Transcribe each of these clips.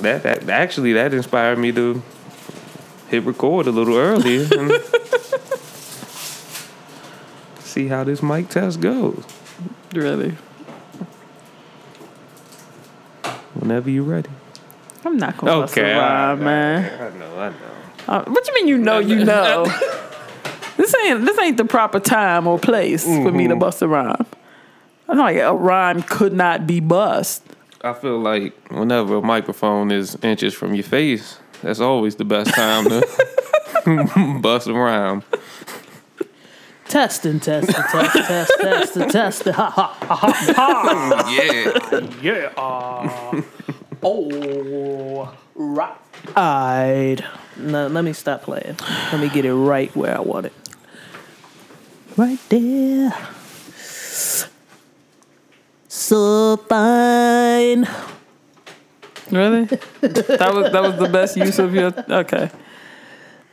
that, that actually that inspired me to hit record a little earlier and see how this mic test goes. Really? Whenever you're ready. I'm not gonna bust a Okay, rhyme, I- man. I know, I know. Uh, what you mean you know you know? this ain't this ain't the proper time or place for me to bust a rhyme. I'm like a rhyme could not be bust. I feel like whenever a microphone is inches from your face, that's always the best time to bust a rhyme. Testing, testing, test, test, test, test, ha ha ha ha. Yeah. Yeah. oh, right. Alright. No, let me stop playing. Let me get it right where I want it. Right there. So fine. Really? that was that was the best use of your okay.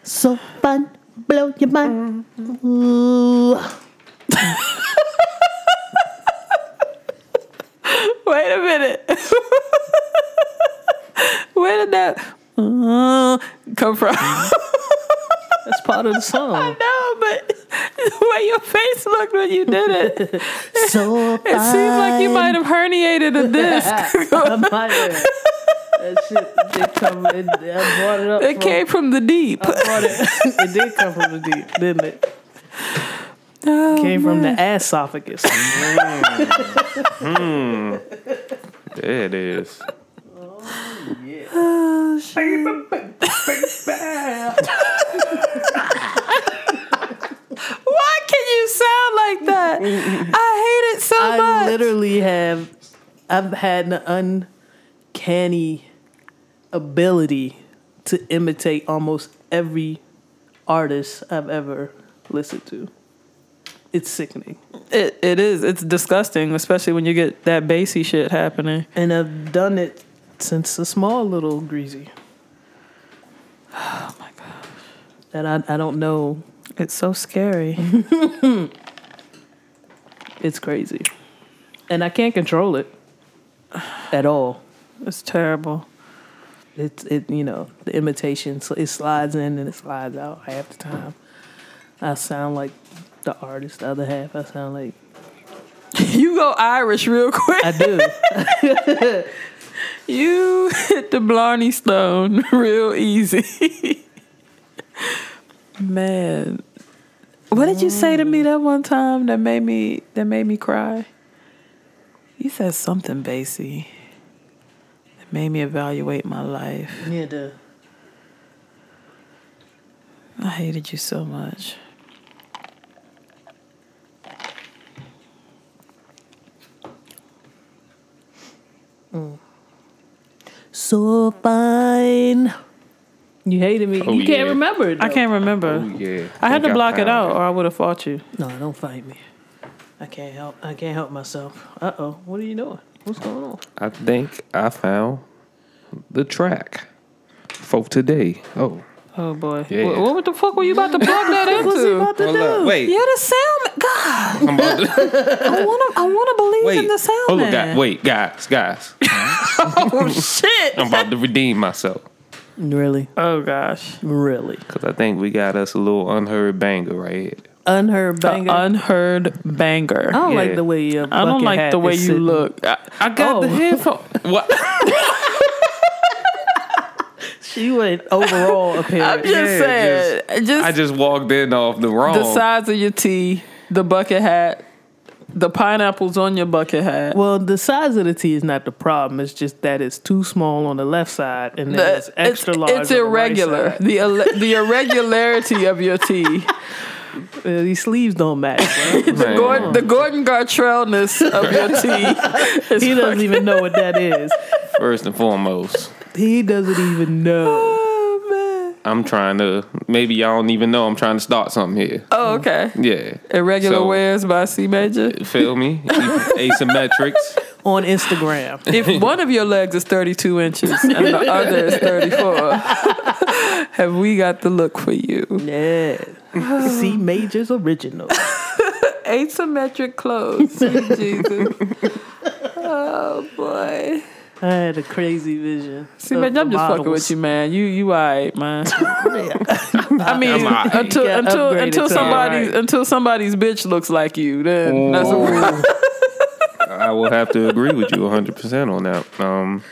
So fun. Blow your mind. Wait a minute. Where did that uh, come from? That's part of the song. I know, but the way your face looked when you did it, So it seemed like you might have herniated a disc. I might have. That shit did come. It, I brought it up. It from- came from the deep. I brought it. it did come from the deep, didn't it? Oh, Came from the esophagus. Mm. Hmm. There it is. Oh, Why can you sound like that? I hate it so I much. I literally have. I've had an uncanny ability to imitate almost every artist I've ever listened to. It's sickening, It it is. It's disgusting, especially when you get that bassy shit happening. and I've done it since a small little greasy. Oh my god, That I I don't know. it's so scary. It's crazy, and I can't control it at all. It's terrible. It's it you know the imitation so it slides in and it slides out half the time. I sound like the artist. The other half I sound like You go Irish real quick. I do. You hit the Blarney Stone real easy. Man. What did you say to me that one time that made me that made me cry? You said something bassy. That made me evaluate my life. yeah, the I hated you so much. Mm. So fine. You hated me. Oh, you can't remember it. I can't remember. Oh yeah. I had to Think block it found out or I would have fought you. No, don't fight me. I can't help. I can't help myself. Uh oh. What are you doing? What's going on? I think I found the track for today. Oh, Oh boy. Yeah. What, what the fuck were you about to plug that into? What's he about to hold do? up. Wait. Yeah, the sound. God, I'm about to, I want to. I want to believe wait. in the sound Hold on, man. guys. Wait, guys, guys. Oh shit. I'm about to redeem myself Really, Oh gosh. really. because I think we got us a little unheard banger right here. Unheard An banger. unheard banger. I don't Yeah. like the way your I don't like the way you sitting. look. I, I got the Oh. headphone. What? She went overall appearance. I'm just Yeah, saying. Just, I just walked in off the wrong. the size of your tee, the bucket hat, the pineapples on your bucket hat. Well, the size of the T is not the problem. It's just that it's too small on the left side and then it's The- extra large. It's on the right irregular. side. the the irregularity of your tee. Uh, these sleeves don't match. bro. Man. Gordon, the Gordon Gartrellness of your tee. He doesn't even know what that is. First and foremost, He doesn't even know. Oh man. I'm trying to. Maybe y'all don't even know I'm trying to start something here. Oh okay. Yeah. Irregular So- wears by C major. Feel me? Asymmetrics. On Instagram. If one of your legs is 32 inches and the other is 34, have we got the look for you? Yeah. C Major's original. Asymmetric clothes. Jesus. Oh boy. I had a crazy vision. See, man, I'm the just fucking with you, man. You you alright, man. I mean, I'm until until until somebody's alright. until somebody's bitch looks like you, then that's a I will have to agree with you 100 percent on that. Um,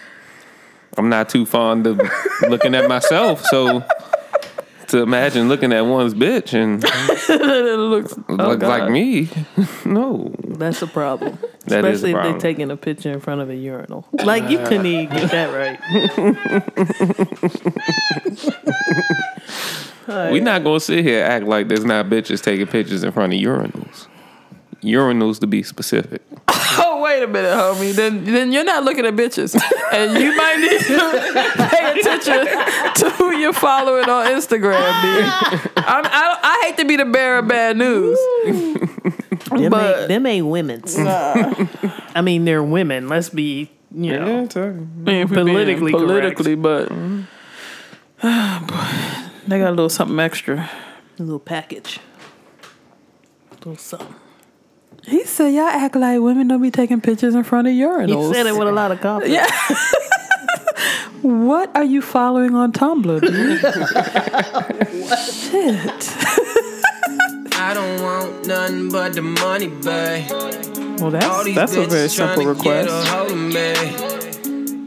I'm not too fond of looking at myself, so to imagine looking at one's bitch and it looks oh, look like me, no, That's a problem. That is a Especially if they're taking a picture in front of a urinal. Like you couldn't even get that right. we're not gonna sit here and act like there's not bitches taking pictures in front of urinals. Urinals to be specific. Oh wait a minute, homie. Then then you're not looking at bitches, and you might need to pay attention to who you're following on Instagram. B. Ah. I'm, I I hate to be the bearer of bad news. Them, But- ain't, them ain't women's. I mean, they're women. Let's be, you know. I mean, if Politically correct. politically, but they got a little something extra. A little package. A little something. He said, "Y'all act like women don't be taking pictures in front of urinals." He said it with a lot of confidence. Yeah. what are you following on Tumblr, dude? Shit. I don't want nothing but the money, babe. Well, that's that's a very simple request. a hold of me.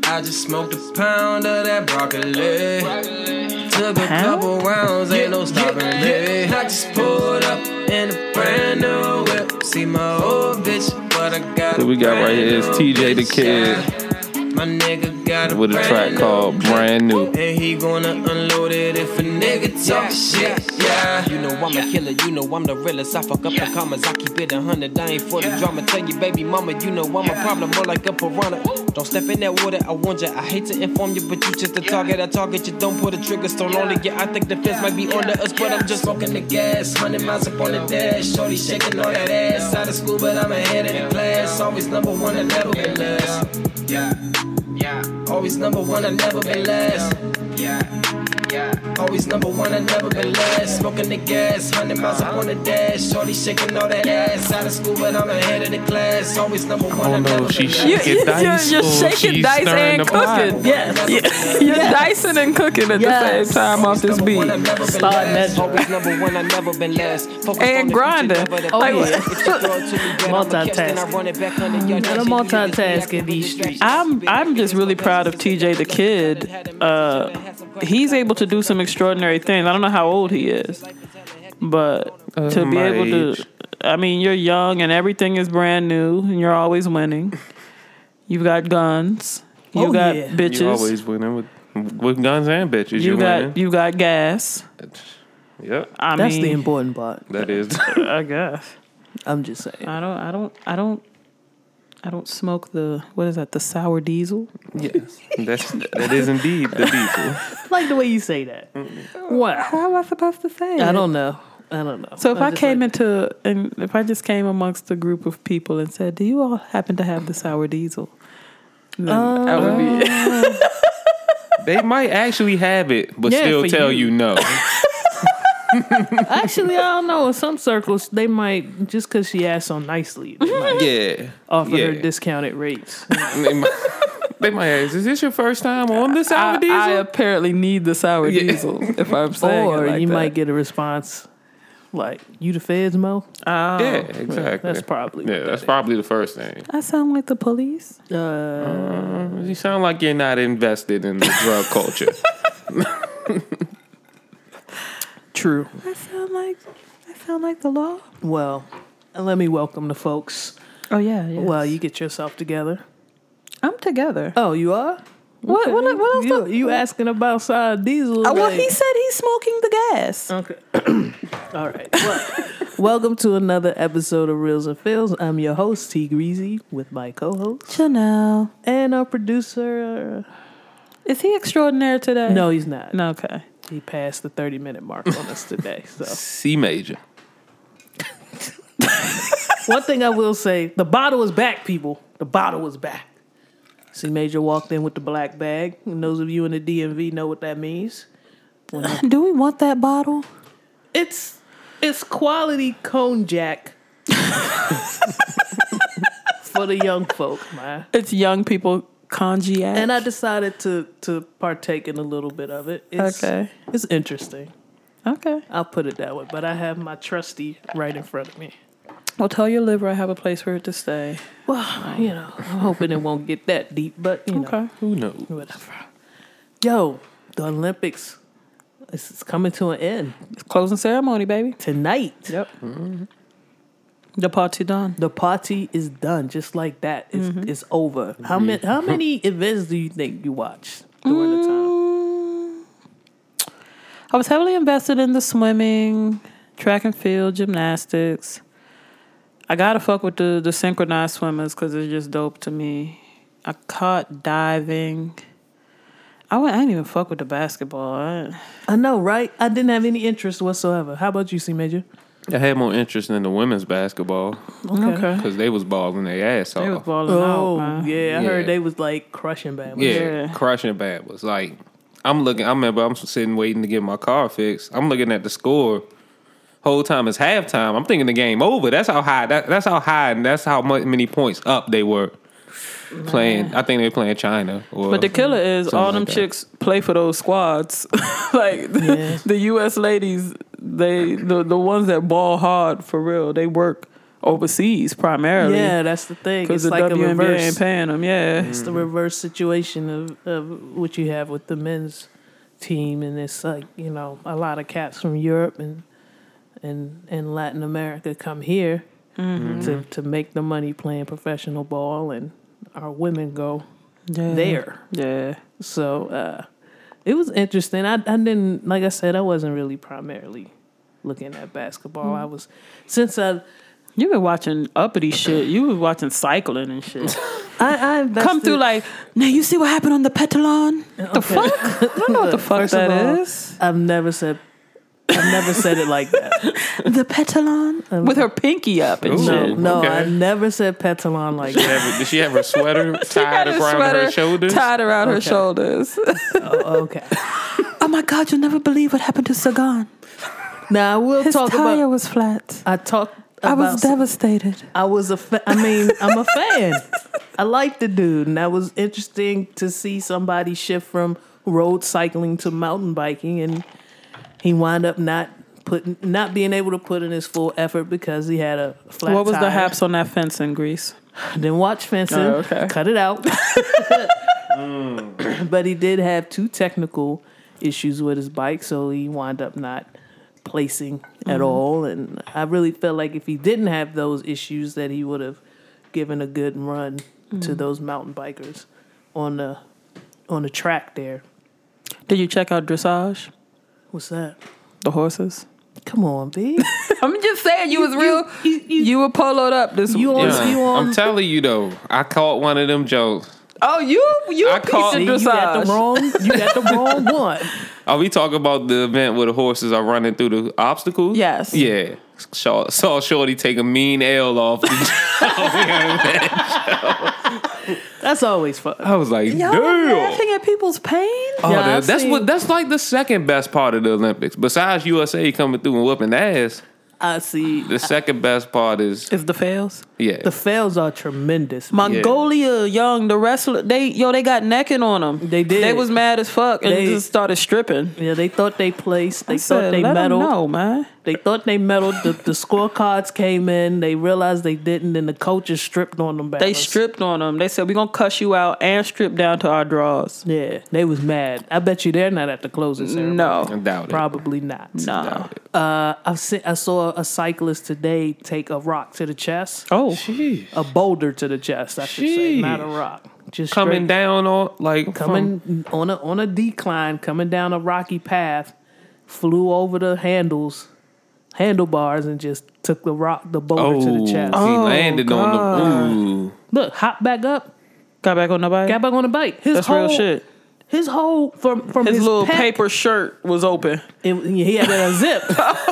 I just smoked a pound of that broccoli. Took a Pound? couple rounds, ain't no stopping me. I just pulled up in a brand new whip. See my old bitch, but I got What we got right here is TJ the Kid My nigga got a with a track new called clip. Brand New. And he gonna unload it if a nigga talk shit, yeah. You know I'm a killer, you know I'm the realest. I fuck up the commas, I keep it a hundred. I ain't for the drama. Tell you, baby mama, you know I'm a problem, more like a piranha. Don't step in that water, I warned ya. I hate to inform you, but you just a target. I target you, don't pull the trigger so lonely. Yeah, I think the fence might be under us, but I'm just Smoking the gas, hundred miles up on the dash. Shorty shaking all that ass. Out of school, but I'm ahead of the class. Always number one, I never been last. Yeah, yeah. Always number one, I never been last. Yeah. Always number one, I never been last. Smoking the gas, hundred miles up on the dash. Shorty shaking all that ass. Out of school, but I'm ahead of the class. Always number one, I, I don't know never if she been You, last. shaking you, you're, you're shaking she's dice and cooking. Yes. You're dicing and cooking at Yes. the same time off this Number I beat. never been Start that always number one. I never been last. Focused on And the grinding. Oh, past. yeah. If you throw it to me, bet I'ma catch, then I run it back under your Gotta multitask in these streets. I'm I'm just really proud of TJ the Kid. Uh, he's able to do some extraordinary things. I don't know how old he is, but Uh, to be able age. to, I mean, you're young and everything is brand new, and you're always winning. You've got guns. You Oh, got yeah. bitches. You always winning with with guns and bitches. you You, got winning. you got gas. Yep, I That's mean, the important part. that is. I guess. I'm just saying. I don't. I don't. I don't. I don't smoke the what is that? The sour diesel. yes, that's that is indeed the diesel. Like the way you say that. Mm-hmm. What? How am I supposed to say? I don't know. I don't know. So if I'm I came like- into and if I just came amongst a group of people and said, "Do you all happen to have the sour diesel?" Then I would be. Um, they might actually have it, but Yeah, still tell you. you no. Actually, I don't know. In some circles, they might just because she asked so nicely, they might yeah, offer her discounted rates. they might, they might ask, "Is this your first time on the sour I, diesel?" I apparently need the sour Yeah. diesel if I'm saying or it like you that. might get a response like, "You the feds, Mo?" Oh, yeah, exactly. That's probably yeah. what That's that probably the first thing. I sound like the police. Uh, You sound like you're not invested in the drug culture. True. I sound like I sound like the law. Well, let me welcome the folks. Oh yeah, yeah. Well, you get yourself together. I'm together. Oh, you are. What? Okay. What? What else? You, you asking about side diesel? Uh, well, he said he's smoking the gas. Okay. All right. Well, welcome to another episode of Reels and Fills. I'm your host, T Greasy, with my co-host Chanel. and our producer. Is he extraordinary today? No, he's not. No. Okay. He passed the 30 minute mark on us today. So C major. one thing I will say, the bottle is back, people. The bottle is back. C Major walked in with the black bag. And those of you in the DMV know what that means. Do we want that bottle? It's it's quality cognac for the young folk, man. It's young people Cognac. and I decided to to partake in a little bit of it. It's, Okay. it's interesting. okay. I'll put it that way. But I have my trusty right in front of me. Well, tell your liver I have a place for it to stay. Well, you know, I'm hoping it won't get that deep, but you know, Okay. Who knows? whatever. Yo, the Olympics is coming to an end Closing ceremony, baby. tonight. Yep. Mm-hmm. The party done. The party is done, just like that. It's, Mm-hmm. it's over. How many how many events do you think you watched during the time? Mm, I was heavily invested in the swimming, track and field, gymnastics. I gotta fuck with the the synchronized swimmers because it's just dope to me. I caught diving. I went. I didn't even fuck with the basketball. I, I know, right? I didn't have any interest whatsoever. How about you, C Major? I had more interest in the women's basketball okay. because they was balling their ass off. They was off. balling Oh, out, man. yeah, I heard they was like crushing Bama. Yeah, Yeah. crushing bad was like. I'm looking. I remember I'm sitting waiting to get my car fixed. I'm looking at the score. Whole time it's halftime. I'm thinking the game over. That's how high. That, that's how high, and that's how much, many points up they were playing. I think they were playing China. Or, But the killer is all them that. chicks play for those squads. like the, the U.S. ladies, they the the ones that ball hard for real. They work overseas primarily. Yeah, that's the thing. because the like a WNBA reverse. ain't paying them. Yeah, It's the reverse situation of, of what you have with the men's team, and it's like you know a lot of cats from Europe and and and Latin America come here to to make the money playing professional ball, and our women go yeah. there. Yeah, So uh, it was interesting. I I didn't like I said I wasn't really primarily looking at basketball. Mm. I was since I you been watching uppity shit. You was watching cycling and shit. I, I invested, Come through like now. You see what happened on the Petalon? The fuck? I don't know what the fuck First of that all, is. I've never said I've never said it like that. The Petalon with her pinky up and Ooh. shit. No, Okay. I never said petalon like Did she that. have- did she have her sweater tied Had a around sweater her shoulders? tied around her shoulders. oh, okay. oh my god, you'll never believe what happened to Sagan. Now I will His talk tire about. was flat. I talked. I was devastated. I was a. Fa- I mean, I'm a fan. I like the dude, and that was interesting to see somebody shift from road cycling to mountain biking, and he wound up not putting, not being able to put in his full effort because he had a flat. what was the haps on that fence in Greece? Didn't watch fencing. Oh, okay. Cut it out. but he did have two technical issues with his bike, so he wound up not placing at Mm-hmm. all. And I really felt like if he didn't have those issues, that he would have given a good run Mm-hmm. to those mountain bikers on the on the track there. Did you check out dressage? What's that? The horses? Come on, B. I'm just saying you was real. you- You, you- were poloed up this. You on- Yeah, you on- I'm telling you though, I caught one of them jokes. oh, you you I a piece caught- See, you got the wrong. You got the wrong one. Are we talking about the event where the horses are running through the obstacles? Yes. Yeah. Saw, saw Shorty take a mean L off. The That's always fun. I was like, Y'all damn. laughing at people's pain? Oh, Yeah, that- I've that's seen- what. That's like the second best part of the Olympics. Besides USA coming through and whooping ass, I see. the second best part is Is the fails? Yeah. The fails are tremendous. Mongolia, young, the wrestler, they yo, they got naked on them. They did. They was mad as fuck and They- just started stripping. Yeah, they thought they placed. They I thought said, they let 'em medaled. know, man. They thought they medaled. The, the scorecards came in. They realized they didn't, and the coaches stripped on them. Back. They balance. stripped on them. They said we're gonna cuss you out and strip down to our draws. Yeah, they was mad. I bet you they're not at the closing ceremony. No, I doubt it. probably not. no. Doubt. Uh, I se- I saw a cyclist today take a rock to the chest, Oh, Jeez. a boulder to the chest. I should say, Jeez. not a rock. Just Coming straight- down on like coming on a on a decline, coming down a rocky path, flew over the handles, handlebars, and just took the rock, the boulder oh, to the oh, chest. he landed on the. Oh, ooh. Look, hop back up, got back on the bike. got back on the bike. His That's whole, real shit. His whole from from His, his, little pec, paper shirt was open. it- he had a zip.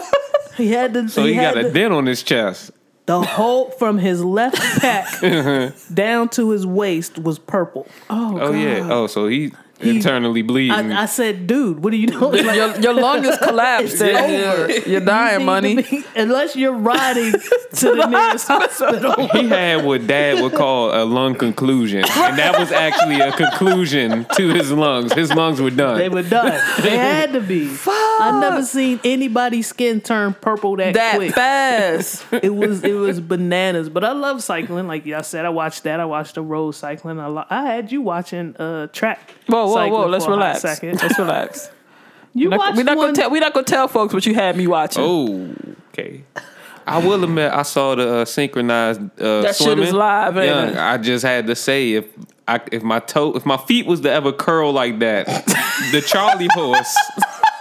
he had the So he, had got a dent on his chest. The whole from his left pec down to his waist was purple. Oh, Oh God. yeah. Oh, so he internally bleeding. I, I said, dude, what do you know? Like- your, your lung is collapsed. It's over. You're, you're dying, You money. be- unless you're riding to the nearest hospital. he had what dad would call a lung conclusion. And that was actually a conclusion to his lungs. His lungs were done. They were done. They had to be. I've never seen anybody's skin turn purple that, that quick. fast. It was it was bananas. But I love cycling. Like I said, I watched that. I watched the road cycling. I, lo- I had you watching uh track. Whoa, whoa, cycling whoa! Let's for a hot relax. Second. Let's relax. You We're not, watched we're not one. gonna tell. We're not gonna tell folks what you had me watching. Oh, okay. I will admit I saw the uh, synchronized uh, That shit swimming. is live, ain't Yeah, it? I just had to say if I if my toe if my feet was to ever curl like that, the Charlie horse,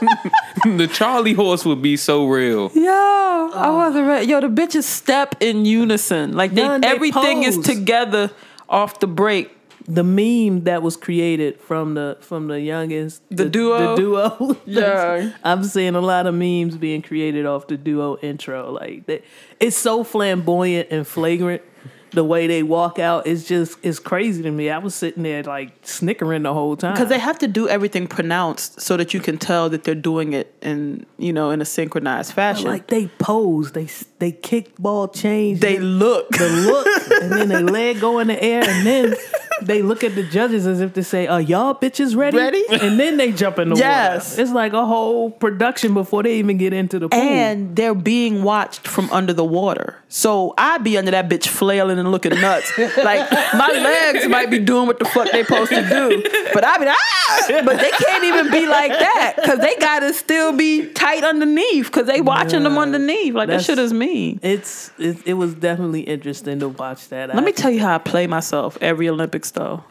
the Charlie horse would be so real. Yo, I wasn't ready. Yo, the bitches step in unison. Like they, None, they everything is together off the break. The meme that was created from the from the youngest The duo? the duo Yeah. i'm seeing a lot of memes being created off the duo intro like that it's so flamboyant and flagrant the way they walk out is just it's crazy to me i was sitting there like snickering the whole time Because they have to do everything pronounced so that you can tell that they're doing it in you know in a synchronized fashion. like they pose they they kick ball change they look. the look and then they leg go in the air and then they look at the judges as if to say are y'all bitches ready Ready? and then they jump in the Yes. water it's like a whole production before they even get into the pool and they're being watched from under the water. So I'd be under that bitch flailing and looking nuts. like my legs might be doing what the fuck they supposed to do, but I'd be like, ah! But they can't even be like that because they gotta still be tight underneath because they watching them underneath. Like that shit is mean. it's it, it was definitely interesting to watch that Let me tell you how I play myself every Olympics though.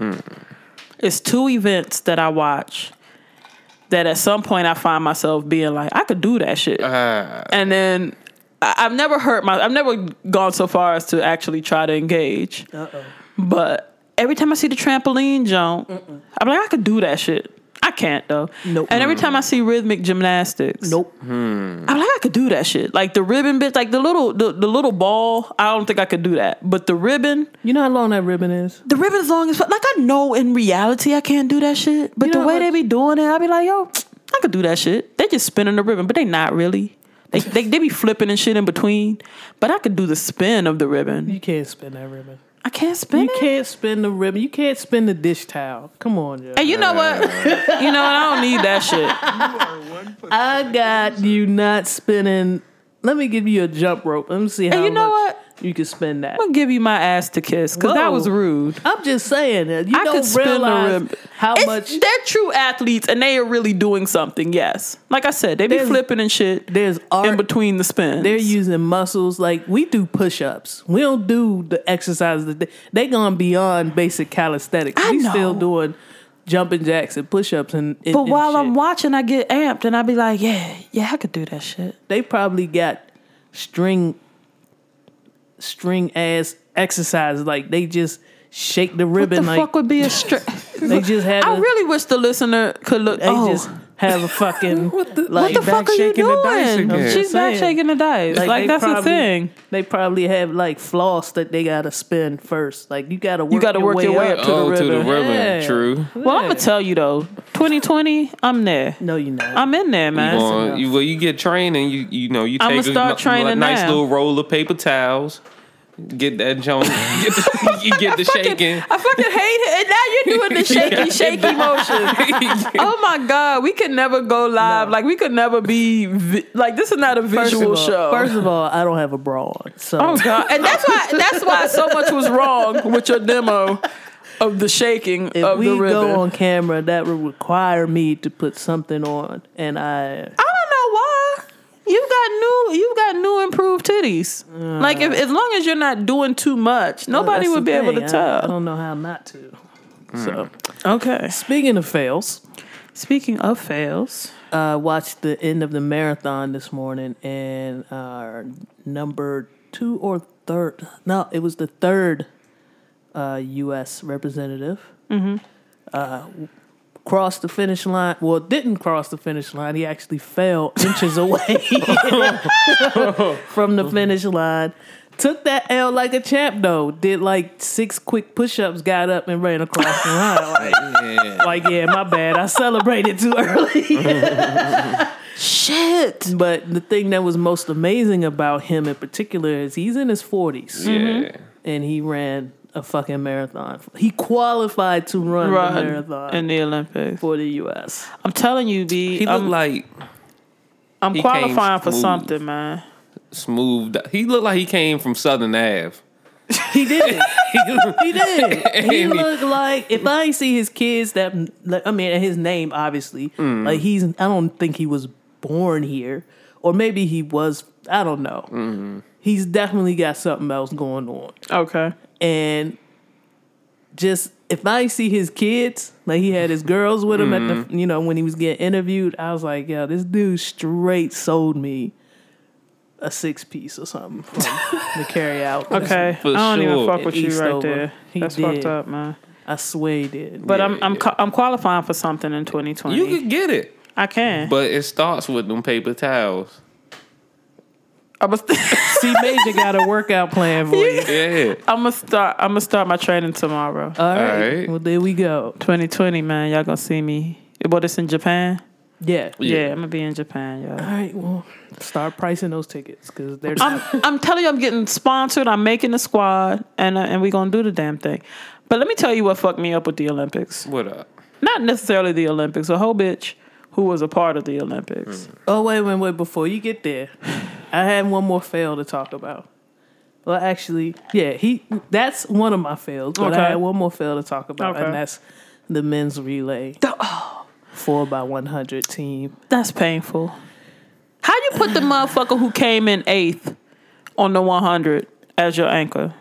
It's two events that I watch that at some point I find myself being like, I could do that shit. Uh, and then I- I've never hurt my I've never gone so far as to actually try to engage. Uh-oh. But every time I see the trampoline jump, I'm like, I could do that shit. I can't though. Nope. And every mm. time I see rhythmic gymnastics, nope I'm like, I could do that shit. Like the ribbon bit, like the little the, the little ball. I don't think I could do that. But the ribbon, you know how long that ribbon is the ribbon's long as fuck. Like I know in reality I can't do that shit. But You the way how they be doing it, I be like, yo, I could do that shit. They just spinning the ribbon, but they not really. They, they they be flipping and shit in between. But I could do the spin of the ribbon. you can't spin that ribbon I can't spin you it. can't spin the ribbon you can't spin the dish towel come on Joe. And you know what? you know what? I don't need that shit. I got you not spinning. Let me give you a jump rope. Let me see how And you know much what? You can spend that. I'm gonna give you my ass to kiss because that was rude. I'm just saying that you I don't could the realize ribbon. how It's- much they're true athletes and they are really doing something. Yes, like I said, they be There's- flipping and shit there's art. in between the spins. They're using muscles like we do push-ups. We don't do the exercises. That they, they gone beyond basic calisthenics. I we still doing jumping jacks and push-ups and. and but and while I'm watching, I get amped and I be like, yeah, yeah, I could do that shit. they probably got string, string ass exercises. Like they just shake the What ribbon. the like fuck would be a stri- they just have. I a- really wish the listener could look. They oh, just have a fucking what the, what the fuck are you shaking the dice doing? She's back saying. shaking the dice. Like, they that's a thing. They probably have like floss that they gotta spin first. Like you gotta work You gotta your work way your way up. up to the oh, to the ribbon. ribbon. Yeah. True. Well, I'm gonna tell you though, 2020, I'm there. No, you're not. I'm in there, You man. going, you, well, you get training. you you know you I'ma take a start n- training nice now. little roll of paper towels, get that joint, get the, you get the shaking. I fucking hate it. And now you're doing the shaky, shaky motion. Oh my god, we could never go live. Like we could never be vi- like this is not a First visual all- show. First of all, I don't have a bra on, so oh god, and that's why that's why so much was wrong with your demo of the shaking if of we the ribbon. go on camera, that would require me to put something on, and I. I don't know why. You got new, you've got new improved titties. Uh, like if, as long as you're not doing too much, oh, nobody That's would be able to tell. I, don't know how not to. So mm. okay. speaking of fails, Speaking of fails, I watched the end of the marathon this morning, and our number two or third, no, it was the third uh, U.S. representative. Mm-hmm. Uh, crossed the finish line. Well, didn't cross the finish line. He actually fell inches away from the finish line. took that L like a champ though. Did like six quick push ups, got up and ran across the line. Like, Yeah. like, yeah, my bad. I celebrated too early. Shit. but the thing that was most amazing about him in particular is he's in his forties Yeah. and he ran a fucking marathon. He qualified to run, Run the marathon in the Olympics. for the U.S. I'm telling you, B. He looked I'm, like I'm qualifying for smooth. something, man. smooth. He looked like he came from Southern Ave. He did. he did. He looked like if I see his kids that like, I mean his name obviously mm. like he's I don't think he was born here or maybe he was I don't know. Mm-hmm. He's definitely got something else going on Okay. And just if I see his kids like he had his girls with him at the mm-hmm. you know when he was getting interviewed I was like yo this dude straight sold me a six piece or something from the carry out. Okay. For I don't even fuck with you right Eastover. there. He That's did. fucked up, man. I swear he did. But Yeah, I'm I'm yeah. ca- I'm qualifying for something in 2020. You could get it, I can. but it starts with them paper towels. I'm gonna C Major got a workout plan for you. Yeah. I'm gonna start. I'm gonna start my training tomorrow. All right. right. Well, there we go. 2020, man. Y'all gonna see me. What it's in Japan? Yeah. Yeah, Yeah. I'm gonna be in Japan, All y'all. right. Well, start pricing those tickets because they're. I'm I'm telling you, I'm getting sponsored. I'm making the squad, and uh, and we gonna do the damn thing. But let me tell you what fucked me up with the Olympics. What up? Not necessarily the Olympics. A whole bitch who was a part of the Olympics. Hmm. oh wait, wait, wait! Before you get there, I had one more fail to talk about. Well, actually, yeah, he. That's one of my fails, but Okay. I had one more fail to talk about, Okay. and that's the men's relay oh. four by one hundred team. That's painful. How you put the motherfucker who came in eighth on the 100 as your anchor?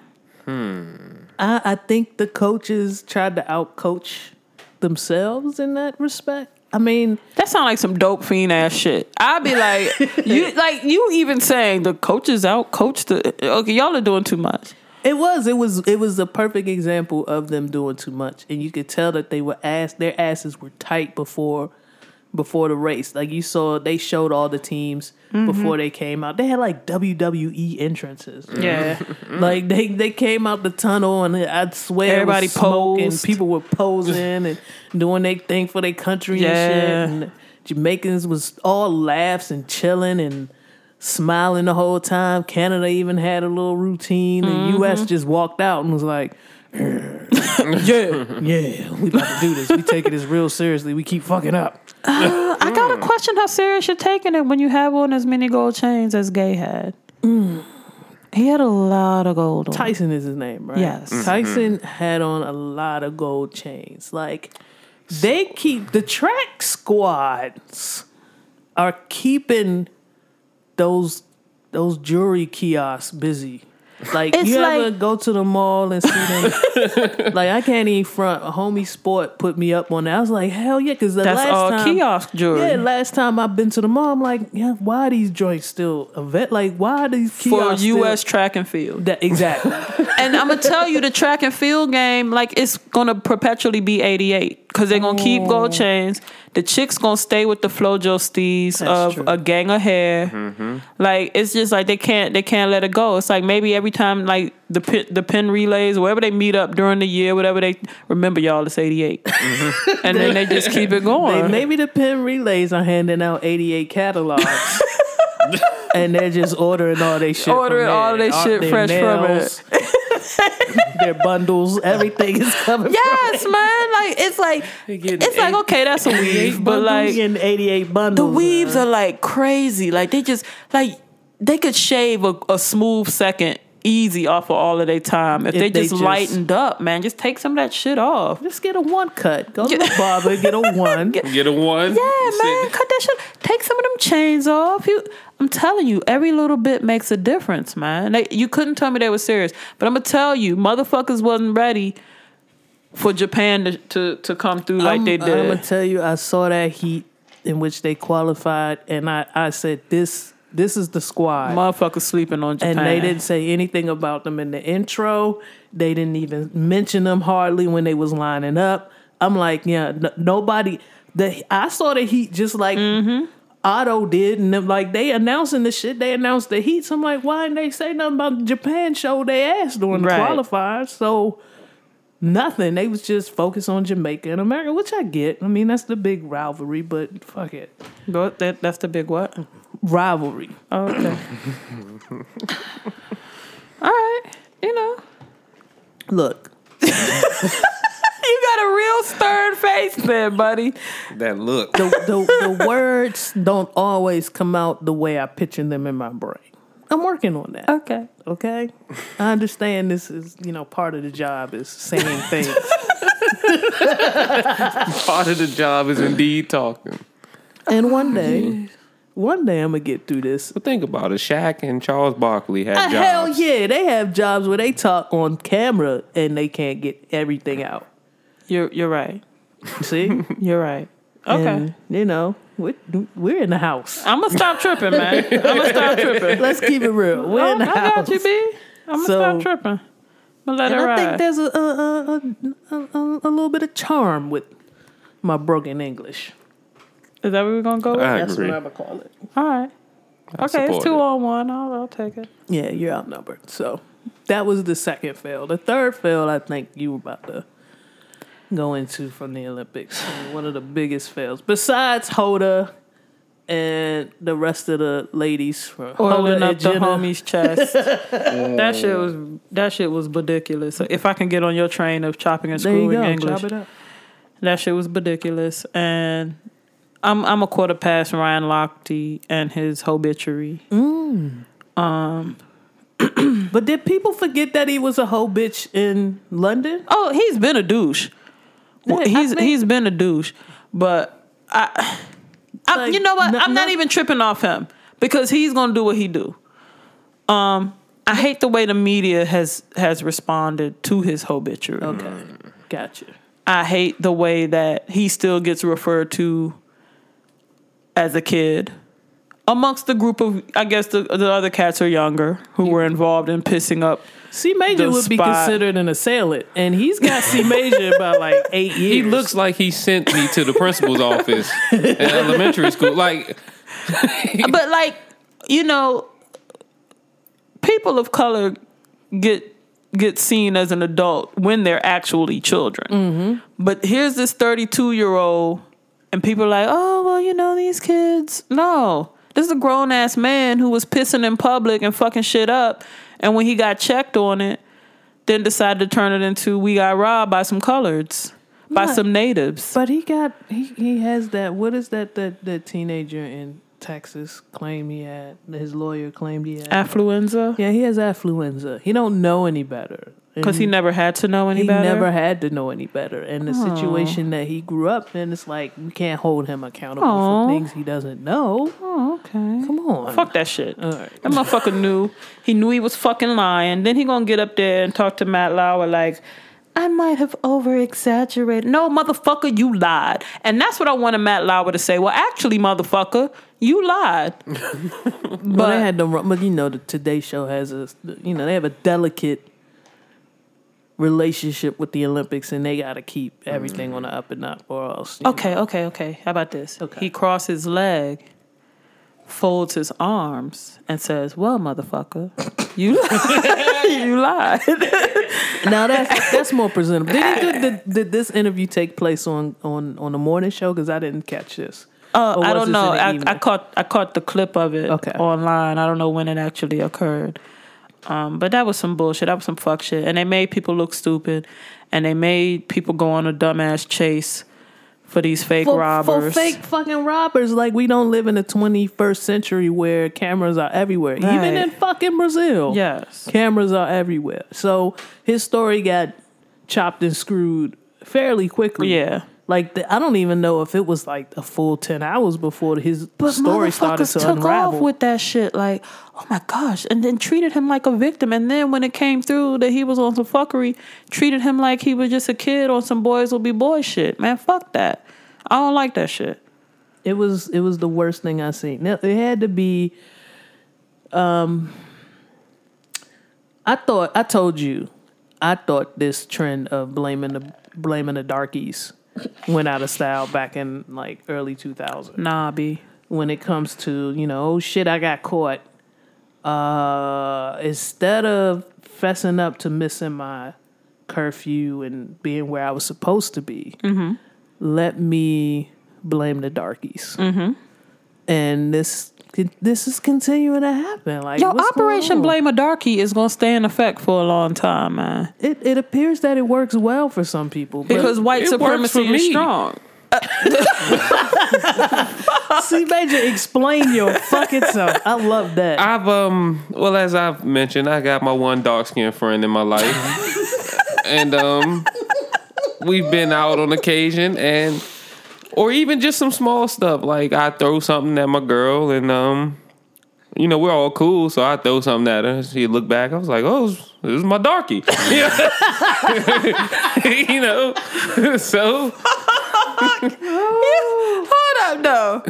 Hmm. I, I think the coaches tried to outcoach themselves in that respect. I mean, That sounds like some dope fiend ass shit. I'd be like, you like you even saying the coaches out coach the okay, y'all are doing too much. It was. It was. It was a perfect example of them doing too much, and you could tell that they were ass. Their asses were tight before, before the race. Like you saw, they showed all the teams before they came out. They had like WWE entrances. Yeah. Like they they came out the tunnel, and I swear Everybody it was smoke and posed. people were posing and doing their thing for their country Yeah. and shit. And Jamaicans was all laughs and chilling and smiling the whole time. Canada even had a little routine. Mm-hmm. The U.S. just walked out and was like. yeah, yeah, we about to do this. We taking this real seriously. We keep fucking up. I gotta question how serious you're taking it when you have on as many gold chains as Gay had. He had a lot of gold on. Tyson is his name, right? Yes. Mhm. Tyson had on a lot of gold chains. Like they keep the track squads are keeping those those jewelry kiosks busy. Like It's you ever like- go to the mall and see them? like I can't even front. A homie sport put me up on that. I was like, hell yeah, because the That's last all time, kiosk jewelry. Yeah, last time I've been to the mall, I'm like, yeah, why are these joints still a vet? Like, why are these for kiosks still- U.S. track and field. That, exactly. and I'm gonna tell you, the track and field game, like it's gonna perpetually be 88 because they're gonna keep gold oh. chains. The chicks gonna stay with the FloJo steez That's of true. a gang of hair. Mm-hmm. Like it's just like they can't they can't let it go. It's like maybe every time like the Penn, the Penn relays, wherever they meet up during the year, whatever they remember, y'all it's 88, mm-hmm. and then they just keep it They, going. maybe the Penn relays are handing out 88 catalogs. and they're just ordering all their shit. Ordering from all there. their shit fresh from nails, their bundles, everything is coming yes, man. Like it's like it's like okay, that's a weave, but like in 88 bundles. The weaves uh, are like crazy. Like they just like they could shave a, a smooth second easy off of all of their time if, If they they just, just- lightened up, man. Just take some of that shit off. Just get a one cut. Go to the barber, get a one. Get a one. Yeah, man, cut that shit. Take some of them chains off. You, I'm telling you, every little bit makes a difference, man. They, you couldn't tell me they were serious, but I'm gonna tell you, motherfuckers wasn't ready for Japan to to, to come through like I'm, they did. I'm gonna tell you, I saw that heat in which they qualified, and I, I said this this is the squad. Motherfuckers sleeping on Japan, and they didn't say anything about them in the intro. They didn't even mention them hardly when they was lining up. I'm like, yeah, n- nobody. The I saw the Heat just like Mm-hmm. Otto did, and them, like they announcing the shit. They announced the heats. I'm like, why didn't they say nothing about the Japan show they asked during the Right. qualifiers? So nothing. They was just focused on Jamaica and America, which I get. I mean, that's the big rivalry, but fuck it, But that, that's the big what? Rivalry. Oh, okay. All right. You know, Look, you got a real stern face there, buddy. That look. the, the the words don't always come out the way I picture them in my brain. I'm working on that. Okay. Okay, I understand this is you know part of the job is saying things. Part of the job is indeed talking. And one day, one day I'm gonna get through this. But think about it. Shaq and Charles Barkley had Uh, jobs. hell yeah, they have jobs where they talk on camera and they can't get everything out. You're you're right. See? You're right. Okay. And, you know, we're, we're in the house. I'm gonna stop tripping, man. I'm gonna stop tripping. Let's keep it real. We're Oh, in the I house. got you, B. I'm gonna stop tripping. I'm gonna let And it I ride. think there's a a, a, a, a a little bit of charm with my broken English. Is that what we're gonna go with? I That's agree. what I would call it. All right. I Okay, it's support two it. on one. I'll, I'll take it. Yeah, you're outnumbered. So that was the second fail. The third fail, I think you were about to go into from the Olympics. And One of the biggest fails, besides Hoda and the rest of the ladies from Oiling Hoda up the homie's chest. that shit was that shit was ridiculous. So if I can get on your train of chopping and There you screwing go. English, Chop it up. that shit was ridiculous. And I'm I'm a quarter past Ryan Lochte and his obituary. But did people forget that he was a hoe bitch in London? Oh, he's been a douche. Well, he's think- he's been a douche, but I, I Like, you know what? no- I'm not no- even tripping off him because he's gonna do what he do. Um, I hate the way the media has has responded to his obituary. Okay, gotcha. I hate the way that he still gets referred to as a kid. Amongst the group of, I guess the, the other cats are younger who were involved in pissing up. C Major The would be spot. considered an assailant, and he's got C Major about like eight years. He looks like he sent me to the principal's office in elementary school. Like, but like you know people of color get get seen as an adult when they're actually children mm-hmm. but here's this 32 year old and people are like oh well you know these kids no this is a grown-ass man who was pissing in public and fucking shit up and when he got checked on it then decided to turn it into we got robbed by some coloreds by some natives But he got he he has that. What is that that that teenager in Texas claimed he had? His lawyer claimed he had. affluenza yeah, he has affluenza. He don't know any better because he And never had to know any he better never had to know any better. And the situation that he grew up in, it's like we can't hold him accountable Aw. for things he doesn't know. Oh, okay. Come on, Fuck that shit. All right. That motherfucker knew. He knew he was fucking lying. Then he gonna get up there and talk to Matt Lauer like, I might have over exaggerated. No, motherfucker, you lied. And that's what I wanted Matt Lauer to say. Well, actually, motherfucker, you lied. But but they had the but you know the Today Show has a you know they have a delicate relationship with the Olympics and they got to keep everything on the up and up or else. okay, okay, okay. How about this? Okay. He crosses his leg, folds his arms, and says, Well, motherfucker, you you lied. Now that's that's more presentable. Did, did, did this interview take place on on on the morning show? Because I didn't catch this. Uh, I don't know. I. I caught I caught the clip of it Okay. online. I don't know when it actually occurred. Um, but that was some bullshit. That was some fuck shit. And they made people look stupid, and they made people go on a dumbass chase for these fake For, robbers. for fake fucking robbers, like we don't live in the twenty first century where cameras are everywhere. Even in fucking Brazil, Yes. cameras are everywhere. So his story got chopped and screwed fairly quickly. Yeah. Like the, I don't even know if it was like a full ten hours before his But story started to took unravel. off with that shit. Like, oh my gosh, and then treated him like a victim. And then when it came through that he was on some fuckery, treated him like he was just a kid on some boys will be boys shit. Man, fuck that. I don't like that shit. it was it was the worst thing I seen. Now, it had to be. Um, I thought I told you, I thought this trend of blaming the blaming the darkies went out of style back in like early 2000. Nah, B. when it comes to you know, oh shit, I got caught. Uh, instead of fessing up to missing my curfew and being where I was supposed to be, let me blame the darkies. And this this is continuing to happen. Like Yo, Operation on? Blame a Darky is gonna stay in effect for a long time, man. It it appears that it works well for some people Because white it works for supremacy is strong. C Major, explain your fucking self. I love that. I've um well as I've mentioned, I got my one dark skinned friend in my life. and um we've been out on occasion and or even just some small stuff. Like I throw something at my girl and um you know, we're all cool, so I throw something at her. She look back, I was like, Oh, this is my darkie. you know. so Hold up, though.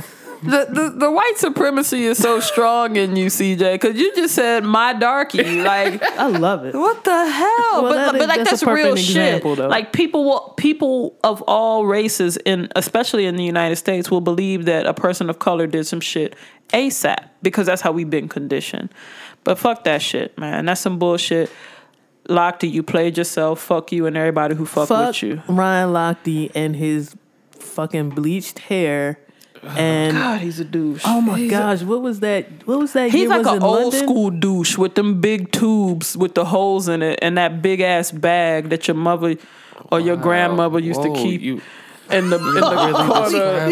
The, the the white supremacy is so strong in you, CJ, because you just said my darky. Like, I love it. what the hell? Well, but that but like that's that's, real example, shit. though. Like people will people of all races, in especially in the United States, will believe that a person of color did some shit ASAP because that's how we've been conditioned. But fuck that shit, man. That's some bullshit. Lochte you played yourself. Fuck you and everybody who fuck, Fuck with you. Ryan Lochte and his fucking bleached hair. And God, he's a douche. oh my gosh, what was that? What was that? He's year? like was an old London? school douche with them big tubes with the holes in it and that big ass bag that your mother or your grandmother used whoa, to keep you in the in the corner.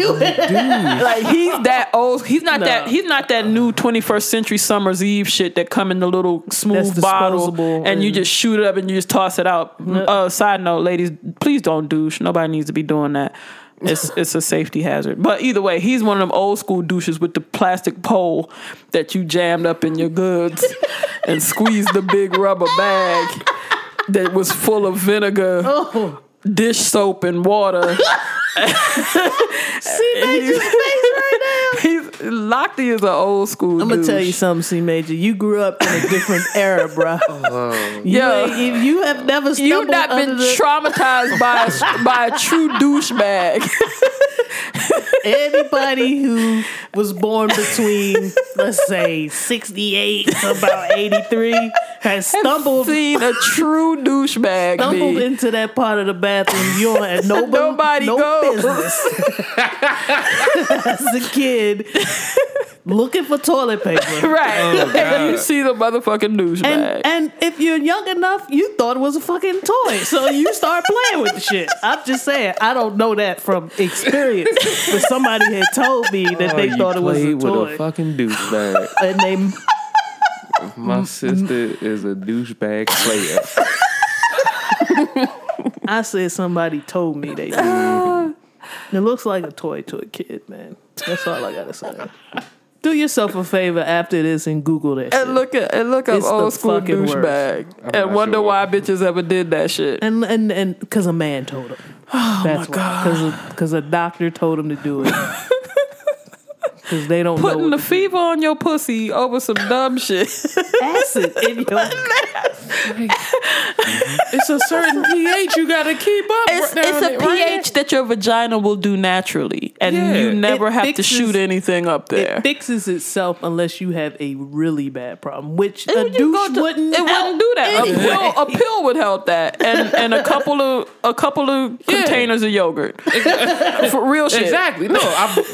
like he's that old. He's not that. He's not that new twenty first century summer's eve shit that come in the little smooth bottle disposable and you just shoot it up and you just toss it out. Uh, side note, ladies, please don't douche. Nobody needs to be doing that. It's it's a safety hazard. But either way, he's one of them old school douches with the plastic pole that you jammed up in your goods and squeezed the big rubber bag that was full of vinegar, Oh. dish soap, and water. See Major's face right now. He's Lochte is an old school. I'm gonna tell you something, C Major. You grew up in a different era, bruh. Oh. You, Yo. if you have never stumbled You've not been the, traumatized by a, by a true douchebag. anybody who was born between, let's say, 68 to about 83 has stumbled Seen a true douchebag. stumbled B. into that part of the bathroom you don't have nobody, Nobody no go. Business as a kid looking for toilet paper. Right. Oh, God. you see the motherfucking douchebag. And, and if you're young enough, you thought it was a fucking toy. So you start playing with the shit. I'm just saying, I don't know that from experience. But somebody had told me that Oh, they thought it was a played with a fucking douchebag. and they My sister is a douchebag player. I said somebody told me they did. It looks like a toy to a kid, man. That's all I gotta say. Do yourself a favor after this and Google that. and shit. look at and look up It's the old school fucking worst. douchebag and wonder sure. why bitches ever did that shit. and and and because a man told him. Oh That's my god! Because because a doctor told him to do it. Because they don't Putting the fever on your pussy over some dumb shit. acid in your. ass. it's a certain pH you gotta keep up. It's, it's a pH that your vagina will do naturally, and Yeah. you never have fixes- to shoot anything up there. It fixes itself unless you have a really bad problem, which a When douche to- wouldn't. It wouldn't do that. anyway. A pill, a pill would help that, and and a couple of a couple of containers of yogurt for real shit. Exactly. No, I'm,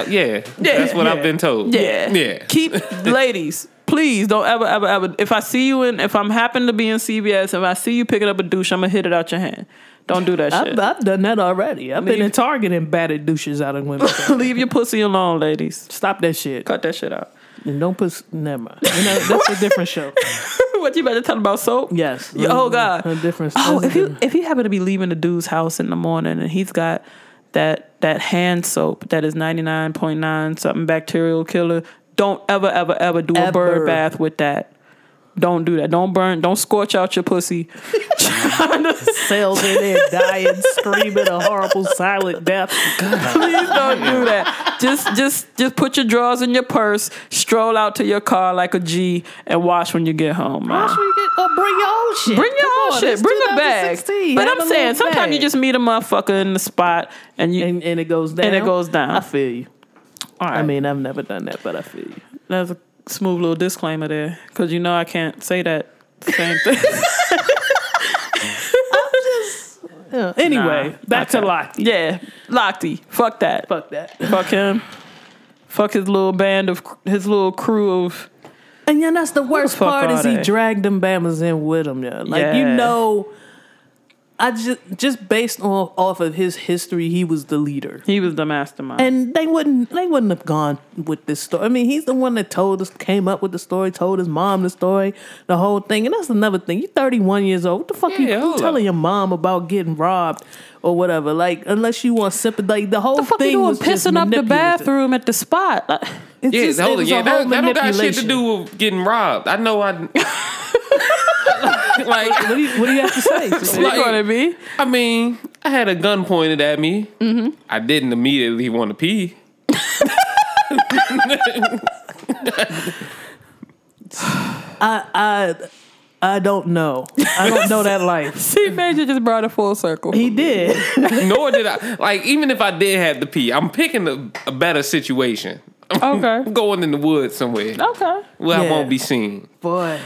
uh, yeah, that's what I've been told. Yeah. yeah. Keep ladies, please don't ever, ever, ever. If I see you in, if I'm happen to be in CVS, if I see you picking up a douche, I'm gonna hit it out your hand. Don't do that shit. I've, I've done that already. I've been in Target and batted douches out of women. Leave your pussy alone, ladies. Stop that shit. Cut that shit out. And don't put. Never mind. You know, that's a different show. what you better tell about soap? Yes. Yeah, oh God. A different. Oh, if you if you happen to be leaving the dude's house in the morning and he's got that that hand soap that is ninety nine point nine something bacterial killer, don't ever ever ever do a bird bath with that. Don't do that. Don't burn. Don't scorch out your pussy. Trying to sails in there dying, screaming a horrible silent death. Please don't do that. Just just just put your drawers in your purse, stroll out to your car like a G, and wash when you get home, man. Why should we get- oh, bring your own shit. Bring your Come own on, shit. Bring a bag. 2016. But I'm saying sometimes you just meet a motherfucker in the spot and you and, and it goes down. and it goes down. I feel you. All right. I mean, I've never done that, but I feel you. There's a smooth little disclaimer there because you know I can't say that same thing. Yeah. Anyway, Nah, back to okay. Lochte. yeah, Lochte. Fuck that. Fuck that. Fuck him. Fuck his little band of his little crew of. And yeah, that's the worst fuck part are is he they? dragged them Bamas in with him. Yeah, like you know, I just just based on off of his history, he was the leader, He was the mastermind. and they wouldn't they wouldn't have gone with this story. I mean, he's the one that told us, came up with the story, told his mom the story, the whole thing. And that's another thing. You're 31 years old. What the fuck Yeah, you, you hold telling up. your mom about getting robbed or whatever? Like, unless you want sympathy, like, the whole the fuck thing you doing was just pissing up the manipulative. bathroom at the spot? Like, It's Yeah, just- it hold on. was Yeah, a that, whole that don't got shit to manipulation. do with getting robbed. I know I. like, What do you, what do you have to say? speak Like- on it, B. I mean, I had a gun pointed at me. Mm-hmm. I didn't immediately want to pee. I I I don't know. I don't know that life. C Major just brought it full circle. He did. Nor did I. Like, even if I did have the pee, I'm picking a, a better situation. I'm Okay. going in the woods somewhere Okay. where I won't be seen. Boy.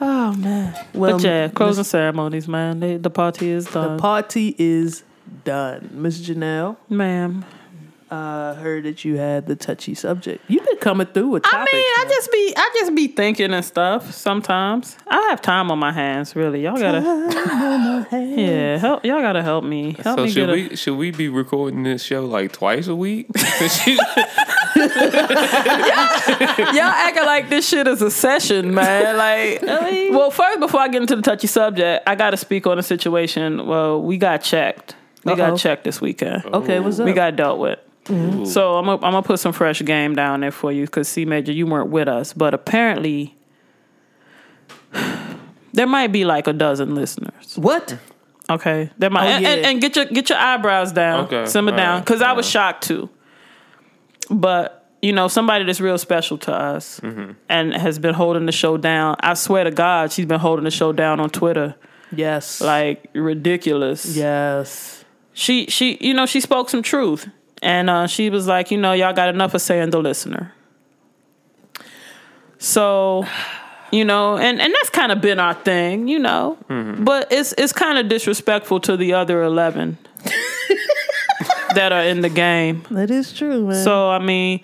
Oh man. Well, but yeah, closing Miss- ceremonies, man. They, the party is done. the party is done. Miss Janelle, ma'am. I heard that you had the touchy subject. You've been coming through with I topics. mean, I man. just be, I just be thinking and stuff. Sometimes I have time on my hands. Really, y'all gotta, yeah, help. Y'all gotta help me. Help So me should get a. we should we be recording this show like twice a week? Since you- Y'all acting like this shit is a session, man. Like, well, first before I get into the touchy subject, I got to speak on a situation. Well, we got checked. We Uh-oh. got checked this weekend. okay, what's up? We got dealt with. So I'm gonna I'm gonna put some fresh game down there for you because C Major, you weren't with us, but apparently there might be like a dozen listeners. what? Okay, there might Oh, and, and, yeah. and get your get your eyebrows down, Okay, simmer all down, right, because I was uh-huh. shocked too. But you know, somebody that's real special to us Mm-hmm. and has been holding the show down. I swear to God, she's been holding the show down on Twitter, Yes. like ridiculous. yes. She she you know she spoke some truth, and uh, she was like, you know, y'all got enough of saying the listener. So. You know, and, and that's kind of been our thing, you know. But it's it's kind of disrespectful to the other eleven that are in the game. That is true, man. So I mean,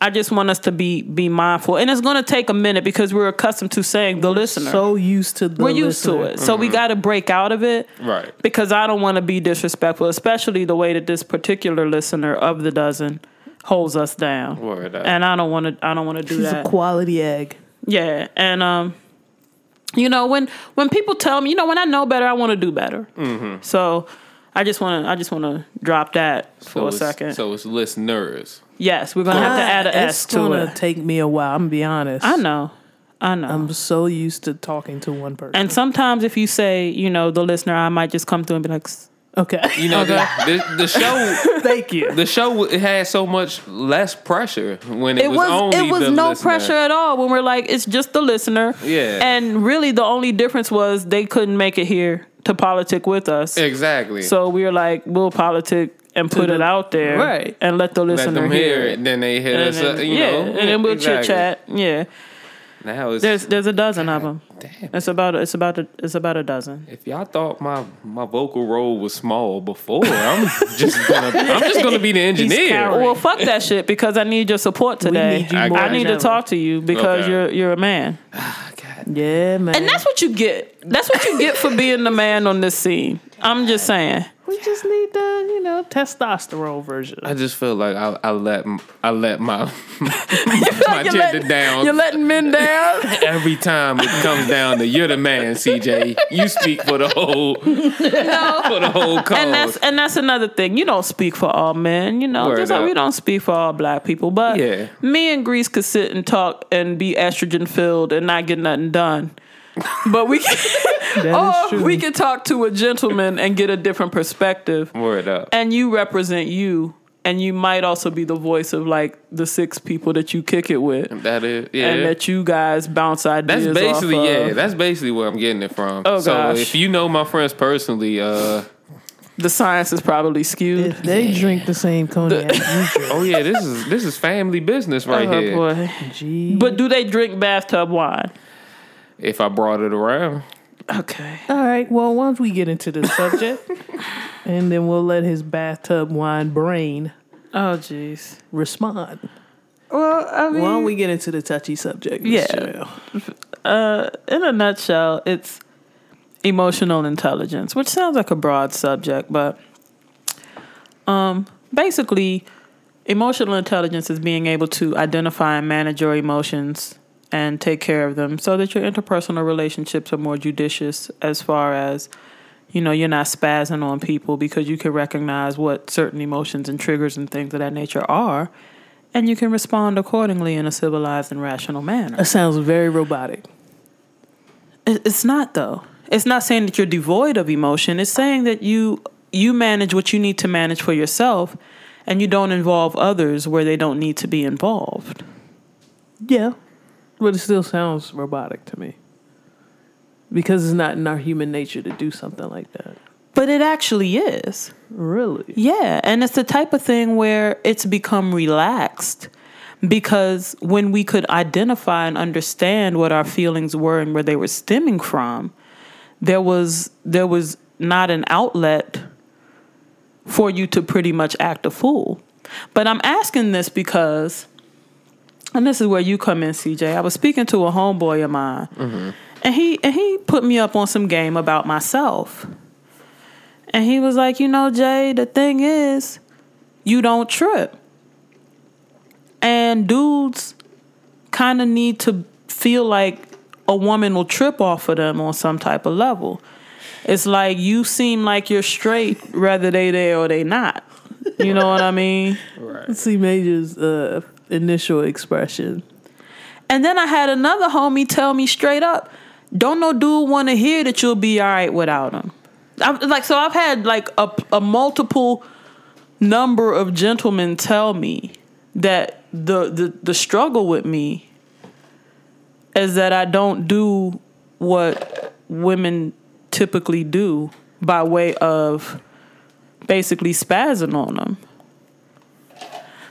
I just want us to be be mindful, and it's going to take a minute because we're accustomed to saying the listener. so used to the we're used to listener. it, so we got to break out of it. Right. Because I don't want to be disrespectful, especially the way that this particular listener of the dozen holds us down. Word. And I don't want to. I don't want to do She's that. a quality egg. Yeah, and um, you know when when people tell me, you know, when I know better, I want to do better. Mm-hmm. So I just want to I just want to drop that for so a second. So it's listeners. yes, we're gonna have to add an S to gonna it. take me a while. I'm gonna be honest. I know, I know. I'm so used to talking to one person. and sometimes if you say, you know, the listener, I might just come through and be like, okay. You know, the, the, the show Thank you. the show it had so much less pressure when it, it was, was only it was the no listener. pressure at all when we're like, it's just the listener. Yeah. And really, the only difference was they couldn't make it here to politic with us. Exactly. So we were like, we'll politic and put the- it out there, Right. And let the let listener them hear hear it. it, and then they hit And us. then, up, you yeah, know, and then we'll exactly. chit chat. Yeah, Now it's there's there's a dozen of them. damn. It's about it's about a, it's about a dozen. If y'all thought my my vocal role was small before, I'm just gonna I'm just gonna be the engineer. Well, fuck that shit because I need your support today. need I I need to talk to you because Okay. you're you're a man. Ah, Yeah, man. And that's what you get. That's what you get for being the man on this scene. I'm just saying. We just need the you know testosterone version. I just feel like I, I let I let my my gender letting- down You're letting men down. every time it comes down to you're the man, CJ. You speak for the whole for the whole cause. and that's and that's another thing. You don't speak for all men, you know. Word just like we don't speak for all black people. But Yeah. me and Greece could sit and talk and be estrogen filled and not get nothing done. But we can, or we can talk to a gentleman and get a different perspective. Word up. And you represent you, and you might also be the voice of like the six people that you kick it with, That is yeah. and that you guys bounce ideas. That's basically off of. yeah. That's basically where I'm getting it from. Oh, so gosh. if you know my friends personally, uh, the science is probably skewed. If they drink the same cognac you Oh yeah, this is this is family business right oh here. boy. gee. But do they drink bathtub wine? If I brought it around, Okay. All right. Well, once we get into the subject, and then we'll let his bathtub wine brain Oh jeez. respond. Well, I mean, Why don't we get into the touchy subject? Miss Yeah. Uh, in a nutshell, it's emotional intelligence, which sounds like a broad subject, but um, basically, emotional intelligence is being able to identify and manage your emotions and take care of them so that your interpersonal relationships are more judicious as far as you know you're not spazzing on people because you can recognize what certain emotions and triggers and things of that nature are and you can respond accordingly in a civilized and rational manner That sounds very robotic. It's not though. It's not saying that you're devoid of emotion. It's saying that you you manage what you need to manage for yourself and you don't involve others where they don't need to be involved. Yeah, but it still sounds robotic to me because it's not in our human nature to do something like that. But it actually is. Really? Yeah, and it's the type of thing where it's become relaxed because when we could identify and understand what our feelings were and where they were stemming from, there was there was not an outlet for you to pretty much act a fool. But I'm asking this because and this is where you come in, CJ. I was speaking to a homeboy of mine, and he and he put me up on some game about myself. And he was like, you know, Jay, the thing is, you don't trip. And dudes kind of need to feel like a woman will trip off of them on some type of level. It's like you seem like you're straight, whether they there or they not. You know what I mean? See Major's uh, initial expression. And then I had another homie tell me straight up, don't no dude want to hear that you'll be all right without him. I'm, like so, I've had like a, a multiple number of gentlemen tell me that the, the the struggle with me is that I don't do what women typically do by way of basically spazzing on them.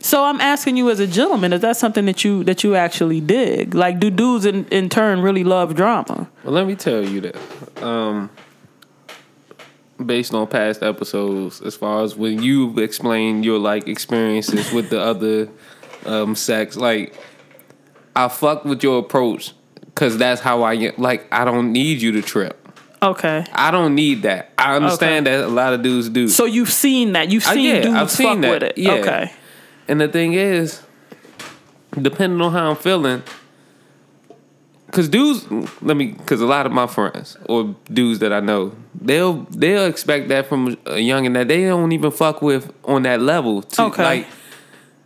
So I'm asking you as a gentleman, is that something that you that you actually dig? Like do dudes in, in turn really love drama? well, let me tell you that. Um, based on past episodes, as far as when you explain your like experiences with the other um, sex, like I fuck with your approach because that's how I get. Like I don't need you to trip. Okay. I don't need that. I understand that a lot of dudes do. So you've seen that. You've Uh, seen yeah, dudes I've seen fuck that. with it. Yeah. Okay. And the thing is, depending on how I'm feeling, because dudes, let me, because a lot of my friends or dudes that I know, they'll they'll expect that from a youngin that they don't even fuck with on that level. To, Okay. Like,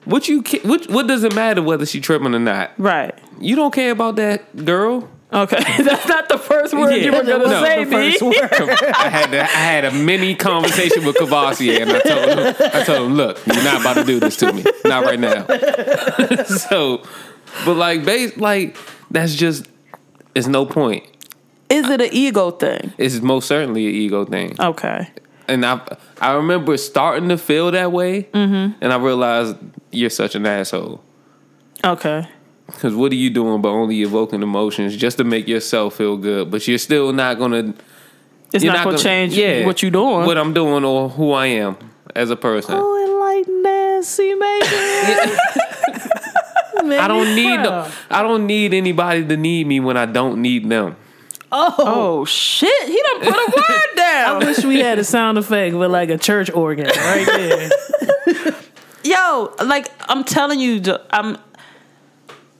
what you what what does it matter whether she tripping or not? Right. You don't care about that girl. Okay. That's not the first word you were gonna No. say, The B. I had to, I had a mini conversation with Cavassier, and I told him, I told him, look, you're not about to do this to me, not right now. so, but like, base, like that's just, it's no point. Is it an ego thing? It's most certainly an ego thing, Okay. and I, I remember starting to feel that way, Mm-hmm. and I realized you're such an asshole. Okay. Because what are you doing but only evoking emotions just to make yourself feel good? But you're still not gonna It's You're not, gonna, change yeah, what you doing. what I'm doing, or who I am as a person. Oh, enlightened Nancy Major. I don't need no, I don't need anybody to need me when I don't need them. oh oh shit! He done put a word down. I wish we had a sound effect with like a church organ right there. Yo, like I'm telling you, j- I'm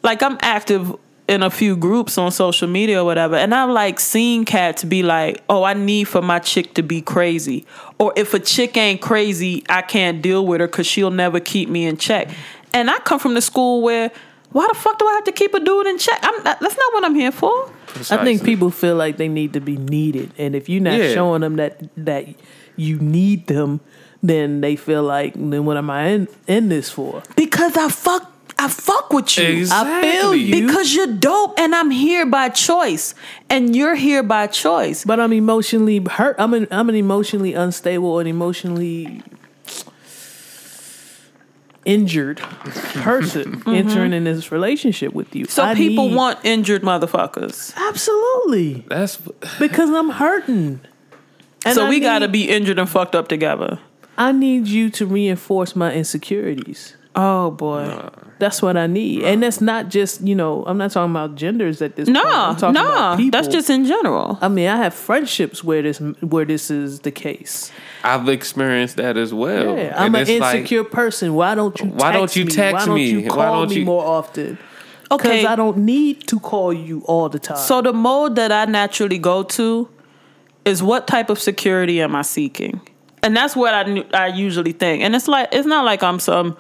like I'm active in a few groups on social media or whatever, and I'm like seeing cats be like, "Oh, I need for my chick to be crazy," or if a chick ain't crazy, I can't deal with her because she'll never keep me in check. And I come from the school where, why the fuck do I have to keep a dude in check? I'm that's not what I'm here for. I think people feel like they need to be needed, and if you're not Yeah. showing them that that you need them, then they feel like, then what am I in in this for? because I fuck I I fuck with you. Exactly. I feel you because you're dope, and I'm here by choice, and you're here by choice. But I'm emotionally hurt. I'm an I'm an emotionally unstable and emotionally injured person mm-hmm. entering in this relationship with you. So I people need- want injured motherfuckers. absolutely That's because I'm hurting. And so I we gotta be injured and fucked up together. I need you to reinforce my insecurities. Oh boy. That's what I need, and that's not just you know. I'm not talking about genders at this. No, point. I'm talking no, about that's just in general. I mean, I have friendships where this where this is the case. I've experienced that as well. Yeah, I'm And an it's like, insecure person. Why don't you? Why don't you text me? Why don't me? you Why call don't me more often? Because Okay. I don't need to call you all the time. So the mode that I naturally go to is what type of security am I seeking? And that's what I I usually think. And it's like it's not like I'm some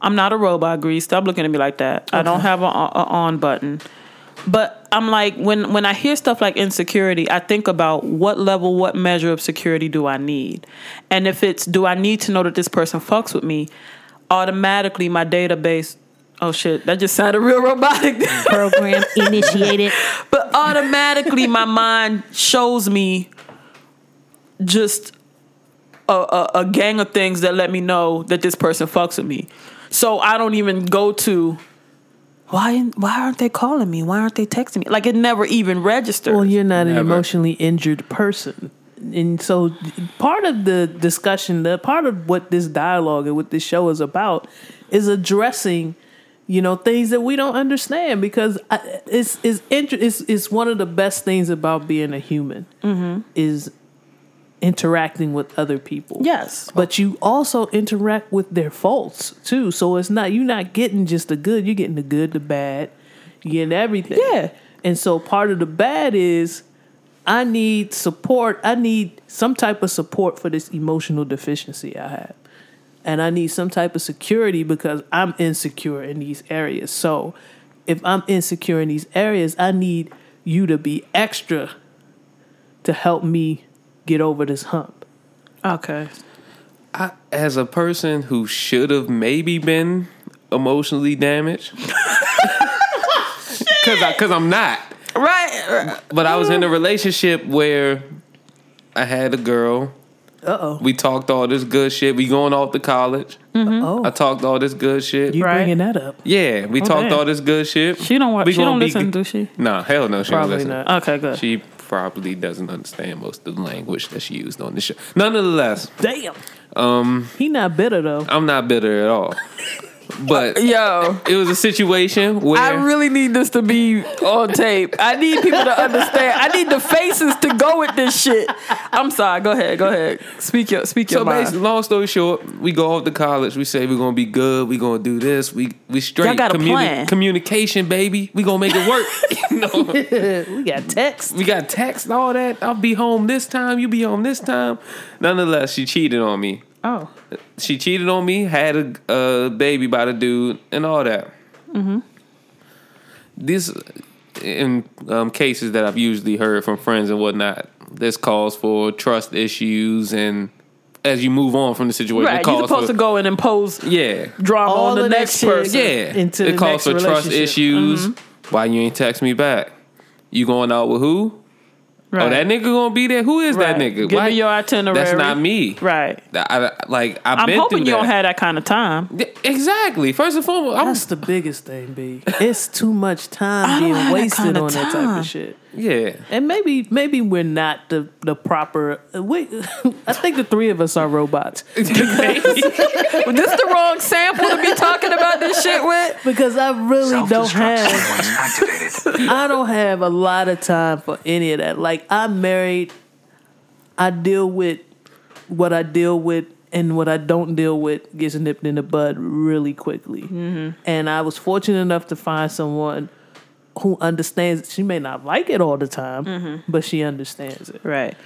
I'm not a robot grease. Stop looking at me like that. I don't have a, a on button. But I'm like when when I hear stuff like insecurity, I think about what level, what measure of security do I need? And if it's do I need to know that this person fucks with me, automatically my database Oh shit, that just sounded real robotic. Program initiated. But automatically, my mind shows me just a, a, a gang of things that let me know that this person fucks with me. So I don't even go to why why aren't they calling me? Why aren't they texting me? Like it never even registers. well, you're not an emotionally injured person, and so part of the discussion, the part of what this dialogue and what this show is about, is addressing. You know things that we don't understand because I, it's it's, inter- it's it's one of the best things about being a human mm-hmm. is interacting with other people. yes. but you also interact with their faults too. So it's not you're not getting just the good, you're getting the good, the bad, you're getting everything. Yeah. And so part of the bad is I need support. I need some type of support for this emotional deficiency I have. And I need some type of security because I'm insecure in these areas. So if I'm insecure in these areas, I need you to be extra to help me get over this hump. Okay. I, as a person who should have maybe been emotionally damaged, because because I'm not. Right. But I was in a relationship where I had a girl. Uh oh. We talked all this good shit. We going off to college. Oh. I talked all this good shit. You Right. bringing that up? yeah, we talked damn. all this good shit. She don't watch We she don't listen, g- do she? Nah, hell no, she Probably don't listen. not. Okay, good. She probably doesn't understand most of the language that she used on the show. Nonetheless, Damn. Um, he not bitter though. I'm not bitter at all. But Yo. it was a situation where I really need this to be on tape. I need people to understand. I need the faces to go with this shit. I'm sorry. Go ahead. Go ahead. Speak your speak your So mind. basically, long story short, we go off to college. We say we're gonna be good. We gonna do this. We we straight Y'all got a plan. communication, baby. We gonna make it work. you know, We got text. we got text and all that. I'll be home this time. You be home this time. Nonetheless, she cheated on me. Oh. She cheated on me. Had a, a baby by the dude and all that. Mm-hmm. These in um, cases that I've usually heard from friends and whatnot. This calls for trust issues and. As you move on from the situation, it Right. You're calls supposed for, to go and impose yeah, drama All on the next person. yeah. into the it calls next for trust relationship. issues. Why you ain't text me back? You going out with who? Right. Oh, that nigga gonna be there. Who is that nigga? Give Why- me your itinerary. That's not me. Right. I, I- like I've I'm been hoping you that. don't have that kind of time. Yeah, Exactly. First and foremost, I'm, That's the biggest thing, B. It's too much time being have that wasted kinda on that type of shit. Yeah. And maybe maybe we're not the the proper. We, I think the three of us are robots Was this the wrong sample to be talking about this shit with? because I really don't have. I don't have a lot of time for any of that. Like I'm married. I deal with what I deal with, and what I don't deal with gets nipped in the bud really quickly. Mm-hmm. And I was fortunate enough to find someone who understands. She may not like it all the time, Mm-hmm. but she understands it. Right.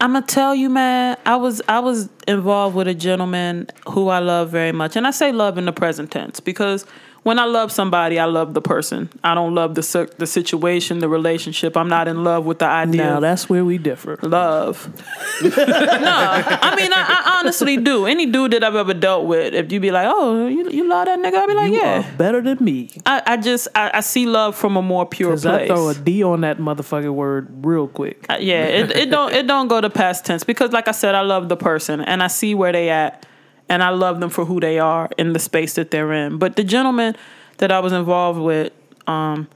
I'm gonna tell you, man. I was I was involved with a gentleman who I love very much, and I say love in the present tense because when I love somebody, I love the person. I don't love the the situation, the relationship. I'm not in love with the idea. Now that's where we differ. love. no, I mean I, I honestly do. Any dude that I've ever dealt with, if you be like, "Oh, you, you love that nigga," I'll be like, You "Yeah." better than me. I, I just I, I see love from a more pure Cause I throw a D on that motherfucking word real quick. Uh, yeah, it, it don't it don't go to past tense because like I said, I love the person and I see where they at and I love them for who they are in the space that they're in. But the gentleman that I was involved with, um,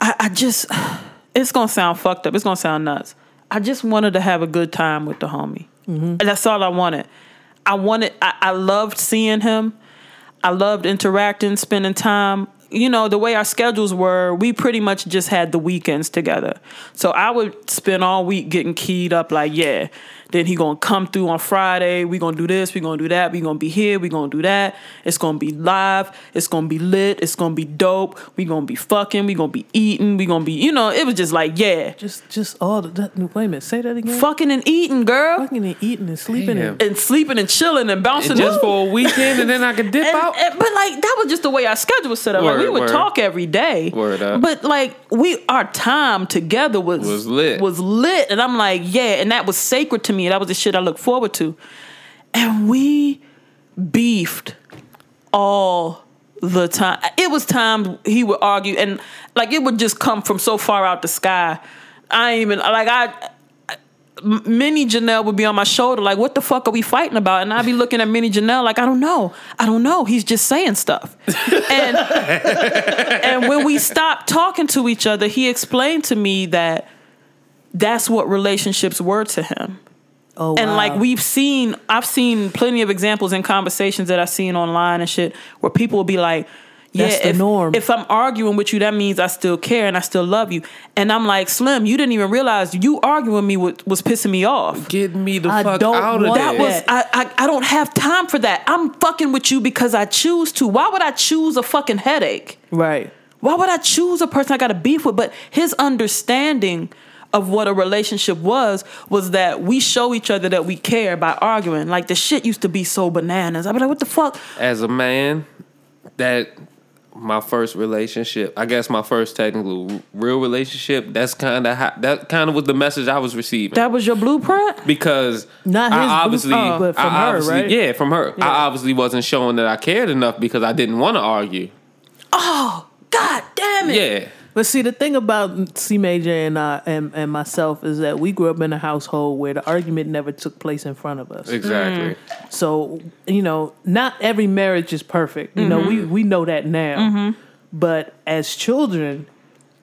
I, I just it's gonna sound fucked up. It's gonna sound nuts. I just wanted to have a good time with the homie. And that's all I wanted. I wanted. I, I loved seeing him. I loved interacting, spending time. You know, the way our schedules were, we pretty much just had the weekends together. So I would spend all week getting keyed up like, yeah, then he gonna come through on Friday. We gonna do this, we gonna do that, we gonna be here, we gonna do that. It's gonna be live, it's gonna be lit, it's gonna be dope. We gonna be fucking, we gonna be eating, we gonna be, you know, it was just like, yeah, Just, just all the, that, wait a minute, say that again. fucking and eating, girl. Fucking and eating and sleeping and And sleeping and chilling and bouncing. just for a weekend, and then I could dip And- out. and- but like that was just the way our schedule was set up. like we would word. talk every day. Word up. But like we our time together was Was lit. Was lit. And I'm like, yeah, and that was sacred to me. That was the shit I looked forward to. And we beefed all the time. It was times he would argue and like it would just come from so far out the sky. I ain't even like I Minnie Janelle would be on my shoulder, like, what the fuck are we fighting about? And I'd be looking at Minnie Janelle, like, I don't know. I don't know. He's just saying stuff. and, and when we stopped talking to each other, he explained to me that that's what relationships were to him. Oh, And wow. like we've seen, I've seen plenty of examples in conversations that I've seen online and shit where people will be like, yeah, That's the if, norm. if I'm arguing with you, that means I still care and I still love you. And I'm like, Slim, you didn't even realize you arguing with me was, was pissing me off. Get me the I fuck don't out of want there. That was I, I I don't have time for that. I'm fucking with you because I choose to. Why would I choose a fucking headache? right. Why would I choose a person I got a beef with? But his understanding of what a relationship was was that we show each other that we care by arguing. Like the shit used to be so bananas. I'd be like, what the fuck? as a man, that my first relationship, I guess my first technical real relationship, that's kind of that kind of was the message I was receiving. That was your blueprint? because Not I his obviously, blueprint, but from I her, obviously- right? Yeah, from her. I obviously wasn't showing that I cared enough because I didn't want to argue. Oh, god damn it. Yeah, But see, the thing about C Major and I and, and myself is that we grew up in a household where the argument never took place in front of us. exactly. Mm. So you know, not every marriage is perfect. You know, we mm-hmm. we know that now. Mm-hmm. But as children,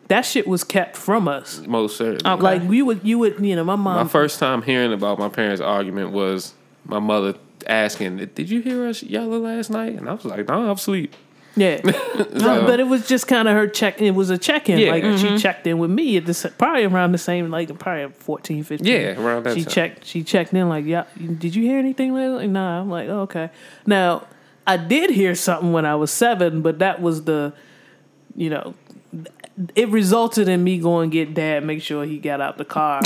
that shit was kept from us. Most certainly. Okay. Like we would, you would, you know, my mom. My first time hearing about my parents' argument was my mother asking, "Did you hear us yelling last night?" And I was like, "No, I'm asleep." Yeah, No, um, but it was just kind of her check. It was a check in. Yeah. Like she mm-hmm. checked in with me at this probably around the same like probably 14, 15. Yeah, around that She time. checked. She checked in like, yeah. Did you hear anything lately? Nah. I'm like, oh, okay. Now I did hear something when I was seven, but that was the, you know. It resulted in me going get dad, make sure he got out the car,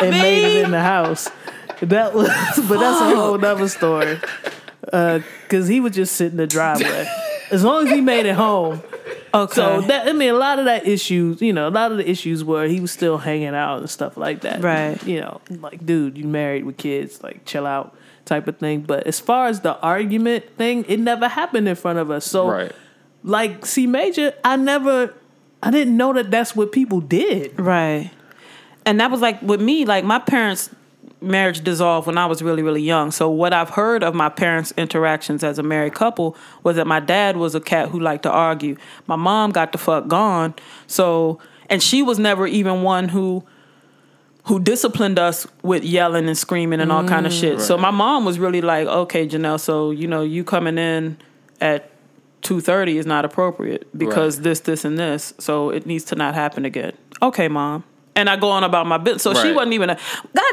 and made it in the house. That was, but that's a oh. whole other story. Uh, because he would just sit in the driveway. As long as he made it home. Okay. So that I mean, a lot of that issues, you know, a lot of the issues were he was still hanging out and stuff like that. Right. You know, like, dude, you married with kids, like, chill out, type of thing. But as far as the argument thing, it never happened in front of us. So, Right. like C Major, I never, I didn't know that that's what people did. Right. And that was like with me, like my parents' marriage dissolved when I was really, really young. So what I've heard of my parents' interactions as a married couple was that my dad was a cat who liked to argue. My mom got the fuck gone. So and she was never even one who who disciplined us with yelling and screaming and all kind of shit. So my mom was really like, okay, Janelle, so you know, you coming in at two thirty is not appropriate because Right. this, this, and this. So it needs to not happen again. Okay, mom. And I go on about my business. So she wasn't even a God.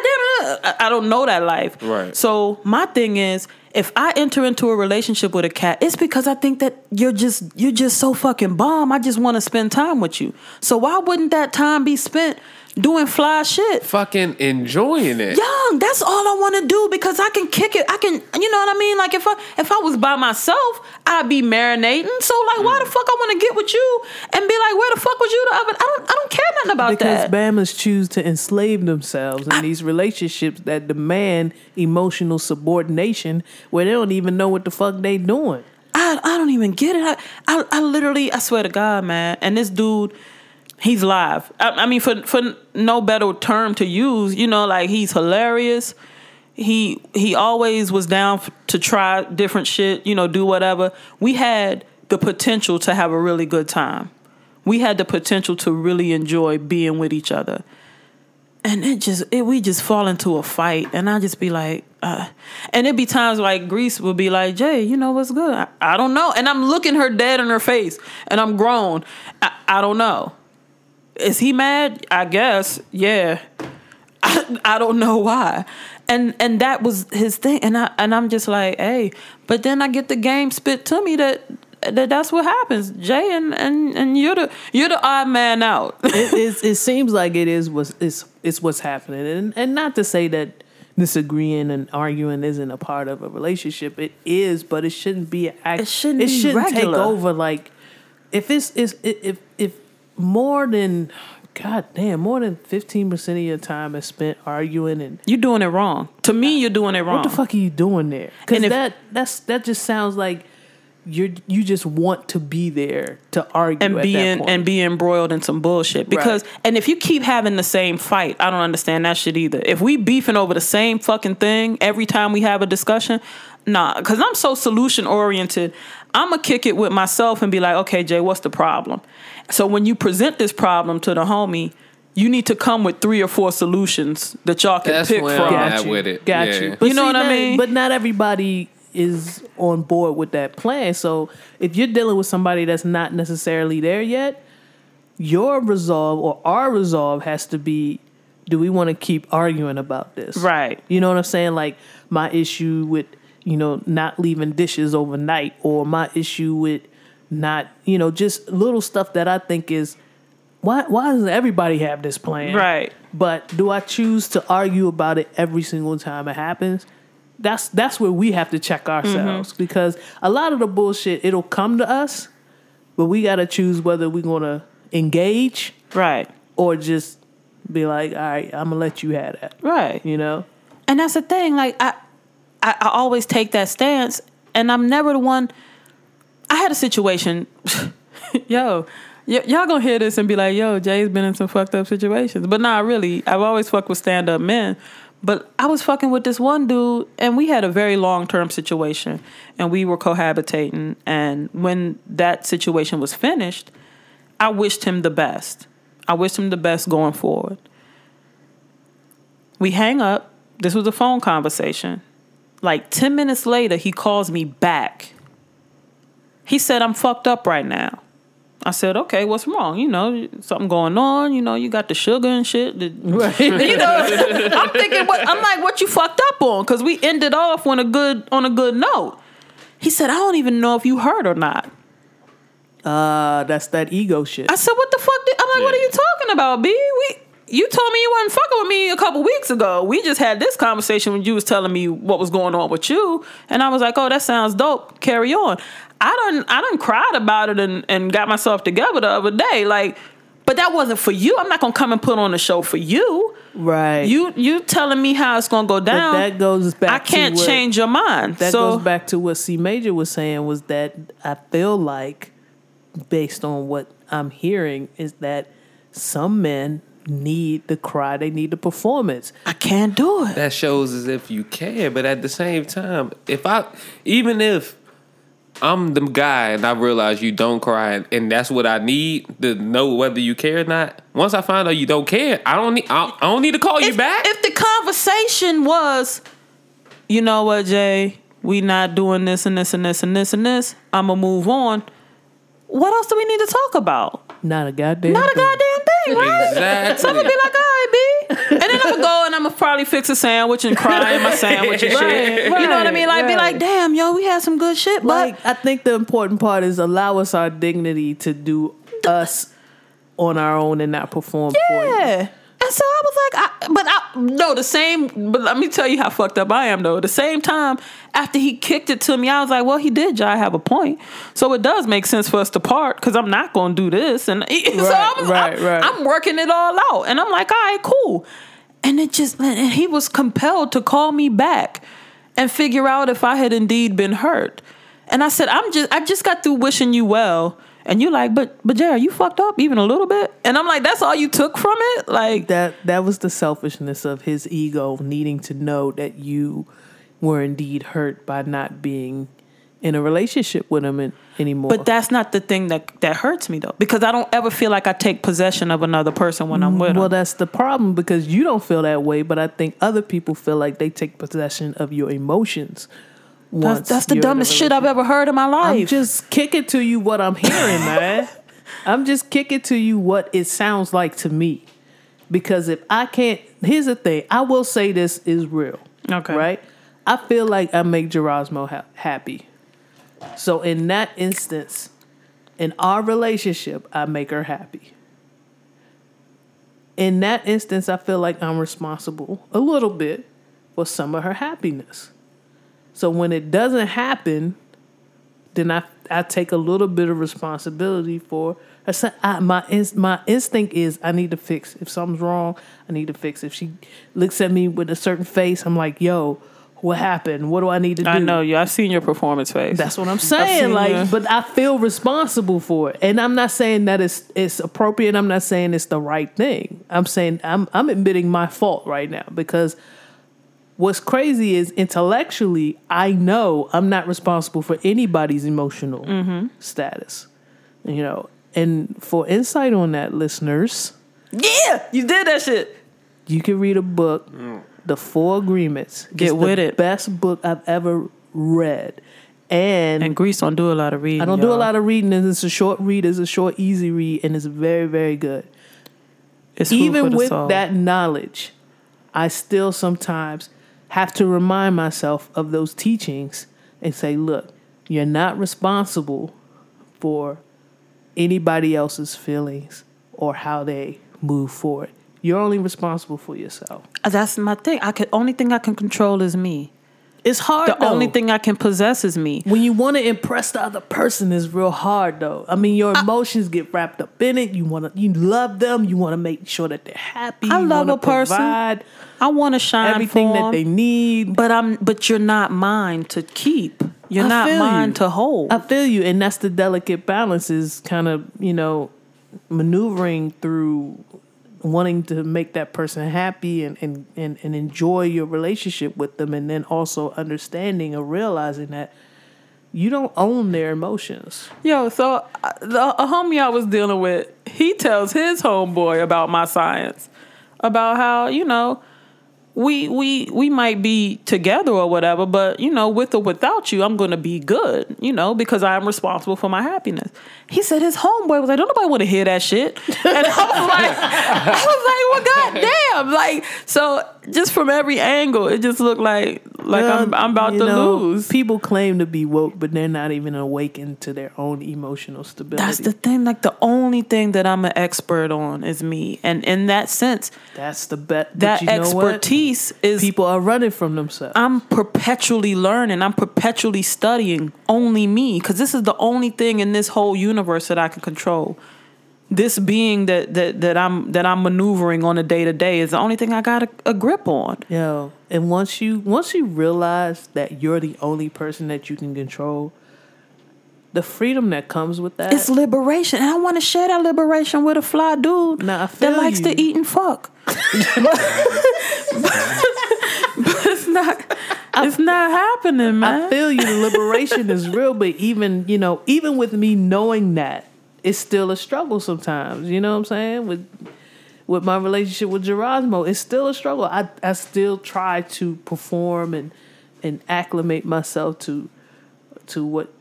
I, I don't know that life. Right. So my thing is, if I enter into a relationship with a cat, it's because I think that you're just you're just so fucking bomb. I just want to spend time with you. So why wouldn't that time be spent doing fly shit. Fucking enjoying it. young. That's all I want to do because I can kick it. I can, you know what I mean. Like if I if I was by myself, I'd be marinating. So like, why the fuck I want to get with you and be like, where the fuck was you the other? I don't I don't care nothing about because that. Because Bamas choose to enslave themselves in these relationships that demand emotional subordination where they don't even know what the fuck they doing. I I don't even get it. I, I I literally I swear to God, man. And this dude, he's live. I, I mean, for for no better term to use, you know, like he's hilarious. He he always was down to try different shit. You know, do whatever. We had the potential to have a really good time. We had the potential to really enjoy being with each other and it just it, we just fall into a fight and i just be like uh, and it'd be times like Greece would be like jay you know what's good I, I don't know and i'm looking her dead in her face and i'm grown i, I don't know is he mad i guess yeah I, I don't know why and and that was his thing and i and i'm just like hey but then i get the game spit to me that that that's what happens jay and and and you're the you're the odd man out it, it's, it seems like it is what's it's, it's what's happening, and and not to say that disagreeing and arguing isn't a part of a relationship. It is, but it shouldn't be. an Act, It shouldn't It shouldn't regular. take over. Like if it's is if if more than God damn more than fifteen percent of your time is spent arguing and You're doing it wrong. To me, you're doing it wrong. what the fuck are you doing there? Because that that's that just sounds like you're you just want to be there to argue And be in, and be embroiled in some bullshit because and if you keep having the same fight, I don't understand that shit either. If we beefing over the same fucking thing every time we have a discussion, nah. Because I'm so solution oriented, I'm gonna kick it with myself and be like, okay, Jay, what's the problem? So when you present this problem to the homie, you need to come with three or four solutions that y'all can That's pick from. I'm Got at you. with it. Got Yeah. you. You know what I mean? But not everybody is on board with that plan. So if you're dealing with somebody that's not necessarily there yet, your resolve or our resolve has to be do we want to keep arguing about this? Right. You know what I'm saying? Like my issue with, you know, not leaving dishes overnight or my issue with not, you know, just little stuff that I think is why why doesn't everybody have this plan? Right. But do I choose to argue about it every single time it happens? That's that's where we have to check ourselves Mm-hmm. because a lot of the bullshit it'll come to us, but we got to choose whether we're going to engage Right. or just be like, "All right, I'm going to let you have that." Right. You know? And that's the thing. Like I, I, I always take that stance, and I'm never the one. I had a situation, yo, y- y'all gonna hear this and be like, yo, Jay's been in some fucked up situations, but not really. I've always fucked with stand up men. But I was fucking with this one dude, and we had a very long term situation, and we were cohabitating. And when that situation was finished, I wished him the best. I wished him the best going forward. We hang up. This was a phone conversation. Like 10 minutes later, he calls me back. He said, I'm fucked up right now. I said, okay, what's wrong? You know, something going on. You know, you got the sugar and shit. The- Right. you know, I'm thinking, what, I'm like, what you fucked up on? Because we ended off on a good on a good note. He said, I don't even know if you heard or not. Uh, that's that ego shit. I said, "What the fuck?" Did, I'm like, "What are you talking about, B? We you told me you wasn't fucking with me a couple weeks ago. We just had this conversation when you was telling me what was going on with you, and I was like, "Oh, that sounds dope. Carry on." I don't, I done cried about it and and got myself together the other day, like. But that wasn't for you. I'm not gonna come and put on a show for you. right. You you telling me how it's gonna go but down. that goes back I can't what, change your mind. That so goes back to what C Major was saying was that I feel like, based on what I'm hearing, is that some men need the cry, they need the performance. I can't do it. that shows as if you care, but at the same time, if I even if I'm the guy and I realize you don't cry and, and that's what I need to know whether you care or not. Once I find out you don't care, I don't need I, I don't need to call you back. If the conversation was, you know what, Jay, we not doing this and this and this and this and this, I'ma move on. What else do we need to talk about? Not a goddamn. Not a goddamn thing, right? Exactly. So I'm gonna be like, all right, B. And then I'm gonna go and I'm gonna probably fix a sandwich and cry in my sandwich and shit. Right, you know what I mean? Like, be like, damn, yo, we had some good shit, but Like I think the important part is allow us our dignity to do us on our own and not perform for you. yeah. And so I was like, I, but I no, the same. But let me tell you how fucked up I am though. The same time after he kicked it to me, I was like, well, he did. Jai have a point. So it does make sense for us to part because I'm not going to do this. And so I'm, right, I'm, right. I'm working it all out, and I'm like, all right, cool. And it just, and he was compelled to call me back and figure out if I had indeed been hurt. And I said, I'm just, I just got through wishing you well. And you like, but, but Jared, you fucked up even a little bit. And I'm like, that's all you took from it? Like, that that was the selfishness of his ego needing to know that you were indeed hurt by not being in a relationship with him an- anymore. but that's not the thing that, that hurts me though. Because I don't ever feel like I take possession of another person when I'm mm, with him. well, them. that's the problem because you don't feel that way, but I think other people feel like they take possession of your emotions. That's, that's the you're in a dumbest shit I've ever heard in my life. I'm just kicking to you what I'm hearing, man. I'm just kicking to you what it sounds like to me. Because if I can't, here's the thing. I will say this is real. Okay. Right? I feel like I make Gerasmo ha- happy. So in that instance, in our relationship, I make her happy. In that instance, I feel like I'm responsible a little bit for some of her happiness. So when it doesn't happen, then I I take a little bit of responsibility for. I I, my my instinct is I need to fix. If something's wrong, I need to fix. If she looks at me with a certain face, I'm like, "Yo, what happened? What do I need to do?" I know you. I've seen your performance face. That's what I'm saying. Like, but I feel responsible for it, and I'm not saying that it's it's appropriate. I'm not saying it's the right thing. I'm saying I'm I'm admitting my fault right now because what's crazy is intellectually I know I'm not responsible for anybody's emotional Mm-hmm. status. You know, and for insight on that, listeners, yeah, you did that shit. you can read a book, The Four Agreements. Get It's with the it. Best book I've ever read, and And Greece don't do a lot of reading. I don't do a lot of reading, and it's a short read. It's a short, easy read, and it's very, very good. It's Even with soul. that knowledge, I still sometimes have to remind myself of those teachings and say, look, you're not responsible for anybody else's feelings or how they move forward. You're only responsible for yourself. Uh, that's my thing. I can only thing I can control is me. It's hard. The though. only thing I can possess is me. when you want to impress the other person is real hard though. I mean, your emotions get wrapped up in it. You want to, you love them. You want to make sure that they're happy. I You love a person. Provide I want to shine everything for that 'em, they need. but I'm but you're not mine to keep. You're I not mine you. to hold. I feel you, and that's the delicate balance. Is kind of you know maneuvering through wanting to make that person happy and, and, and, and enjoy your relationship with them and then also understanding or realizing that you don't own their emotions. Yo, so uh, the a homie I was dealing with, he tells his homeboy about my science, about how you know we we we might be together or whatever, but you know, with or without you, I'm gonna be good, you know, because I'm responsible for my happiness. He said his homeboy was like, "Don't nobody want to hear that shit," and I was like, I was like, "Well, goddamn!" Like, so just from every angle, it just looked like like I'm I'm about to know, lose. People claim to be woke, but they're not even awakened to their own emotional stability. That's the thing. Like the only thing that I'm an expert on is me, and in that sense, That's the bet. that expertise is People are running from themselves. I'm perpetually learning. I'm perpetually studying only me because this is the only thing in this whole universe that I can control. This being that that that I'm that I'm maneuvering on a day to day is the only thing I got a, a grip on. Yo, and once you once you realize that you're the only person that you can control, the freedom that comes with that. It's liberation, and I want to share that liberation with a fly dude I that likes you. to eat and fuck. but it's not. It's not happening, man. I feel you. The liberation is real, but even you know, even with me knowing that, it's still a struggle sometimes. You know what I'm saying? With with my relationship with Gerasmo, it's still a struggle. I I still try to perform and and acclimate myself to to what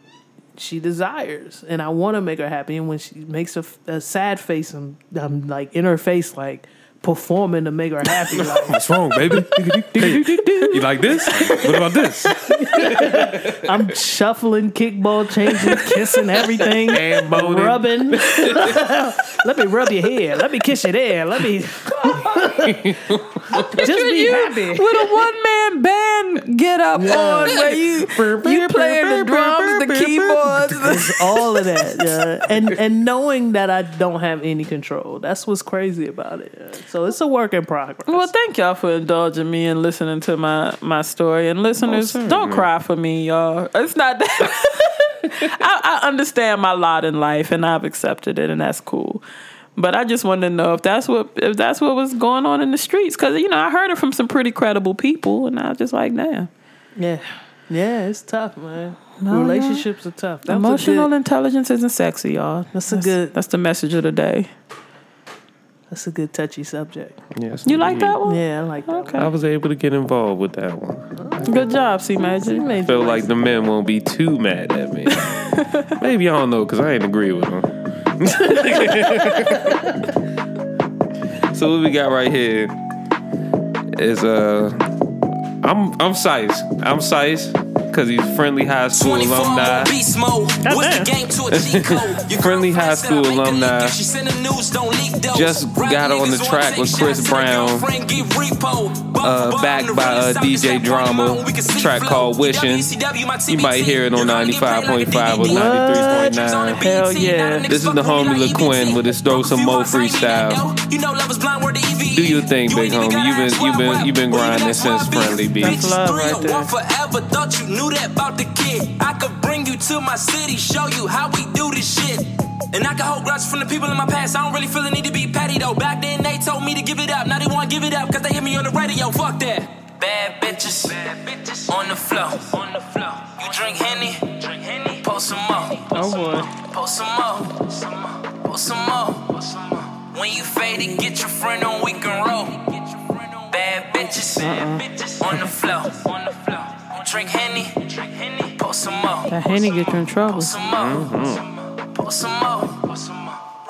she desires, and I want to make her happy. And when she makes a sad face, I'm I'm like in her face, like performing to make her happy. Like, What's wrong, baby? Hey, you like this? What about this? I'm shuffling, kickball, changing, kissing everything, And boning. rubbing. Let me rub your hair. Let me kiss you there. Let me just be happy. with a one man band get up on where you you playing the drums, the keyboards. All of that, yeah. and and knowing that I don't have any control. That's what's crazy about it. yeah. So it's a work in progress. Well, thank y'all for indulging me and listening to my my story. And listeners, don't cry for me, y'all. It's not that. I, I understand my lot in life, and I've accepted it, and that's cool. But I just wanted to know if that's what if that's what was going on in the streets, because you know I heard it from some pretty credible people, and I was just like, damn. yeah, yeah, it's tough, man. No, Relationships are tough. That Emotional good- intelligence isn't sexy, y'all. That's a good- That's the message of the day. That's a good touchy subject. Yes, You like that one? Yeah, I like that. Okay. I was able to get involved with that one. Good job, C Major. One. Feel like the men won't be too mad at me. Maybe I don't know because I ain't agree with them. so what we got right here is uh, I'm I'm Sice. I'm Sice because he's friendly high school alumni. on beast mode. What's the game to a cheat Friendly high school I make a alumni. she send the news, don't leak those. Just got on the track with Chris shots to their Brown. girlfriend, get repo. Bump Uh, backed by, the uh, DJ Drama, that we can see track called Wishing. You might hear it on You're gonna get paid like a 95.5 or 93.9. Hell yeah. This is the homie LaQuinn with his Throw Some Mo freestyle. You know love is blind word to EVE. Do your thing, big ain't homie. gotta You been- you why, been- why. you been grinding since? Friendly Beef. That's love right there. Knew that about the kid. I could bring you to my city, show you how we do this shit. And I can hold grudges from the people in my past. I don't really feel the need to be petty though. Back then they told me to give it up. Now they wanna give it up cause they hear me on the radio. Fuck that. Bad bitches, on the floor. On the floor. You drink Henny, drink Henny. Post some more. Oh boy. Post some more. Post some more. When you faded, get your friend on, we can roll. Bad bitches, on the floor. On the floor. Drink Henny, drink Post some more. That Henny get you in trouble. Post some more. Mm-hmm. Post some more.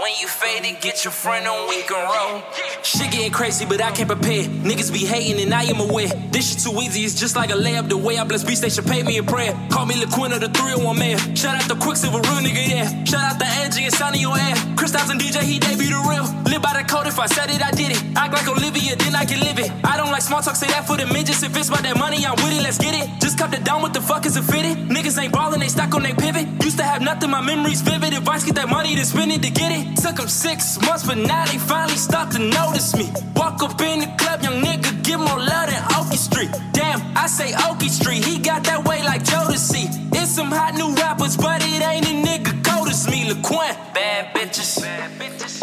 When you faded, get your friend on, we can roll. Shit getting crazy, but I can't prepare. Niggas be hating, and I am aware. This shit too easy, it's just like a layup. The way I bless beats, they should pay me in prayer. Call me LaQuinn of the 301 man. Shout out to Quicksilver, real nigga, yeah. Shout out to Angie and Sonny on air. Chris and DJ, he debut the real. Live by the code, if I said it, I did it. Act like Olivia, then I can live it. I don't like small talk, say that for the midgets. If it's about that money, I'm with it, let's get it. Just cut it down, what the fuck is it fitted? Niggas ain't ballin', they stuck on they pivot. Used to have nothing, my memory's vivid. Advice, get that money, then spend it to get it. Took them six months, but now they finally start to notice me. Walk up in the club, young nigga, give more love than Okie Street. Damn, I say Okie Street, he got that way like Jodeci. It's some hot new rappers, but it ain't a nigga cold as me. LaQuinn, bad bitches,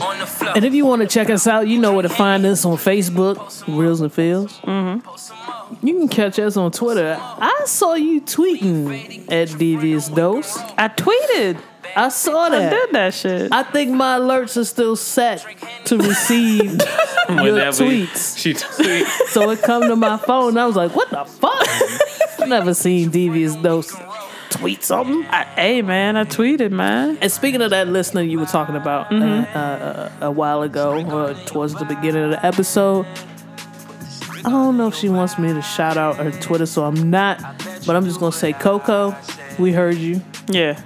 on the floor. And if you want to check us out, you know where to find us on Facebook, Reels and Feels. Mm-hmm. You can catch us on Twitter. I saw you tweeting at Devious Dose. I tweeted. I saw I that. did that shit. I think my alerts are still set to receive your tweets. She tweets. So it come to my phone. And I was like, "What the fuck?" Never seen Devious Dose tweet something. I, hey man, I tweeted, man. And speaking of that listener you were talking about Mm-hmm. uh, uh, a while ago, or towards the beginning of the episode, I don't know if she wants me to shout out her Twitter, so I'm not. But I'm just gonna say, Coco, we heard you. Yeah.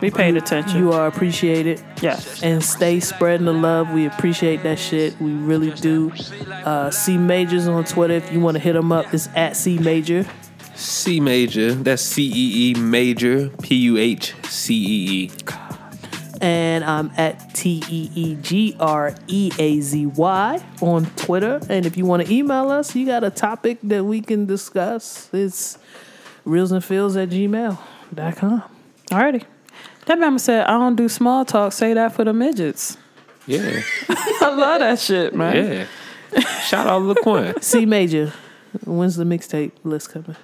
We paid attention. You are appreciated. yes. And stay spreading the love. We appreciate that shit. We really do. Uh, C Majors on Twitter. If you want to hit him up, it's at C Major. C major. That's C E E major. P U H C E E. and I'm at T E E G R E A Z Y on Twitter. And if you want to email us, you got a topic that we can discuss. It's reelsandfeels at gmail.com. Alrighty. That mama said, I don't do small talk. Say that for the midgets. Yeah. I love that shit, man. Yeah. Shout out LaQuinn. C Major, when's the mixtape list coming?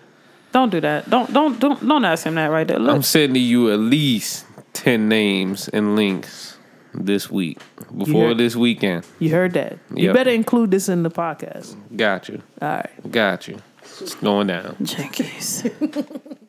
Don't do that. Don't don't don't don't ask him that right there. Look, I'm sending you at least 10 names and links this week before Yeah. this weekend. You heard that. You better include this in the podcast. Got you. All right. Got you. It's going down. Jinkies.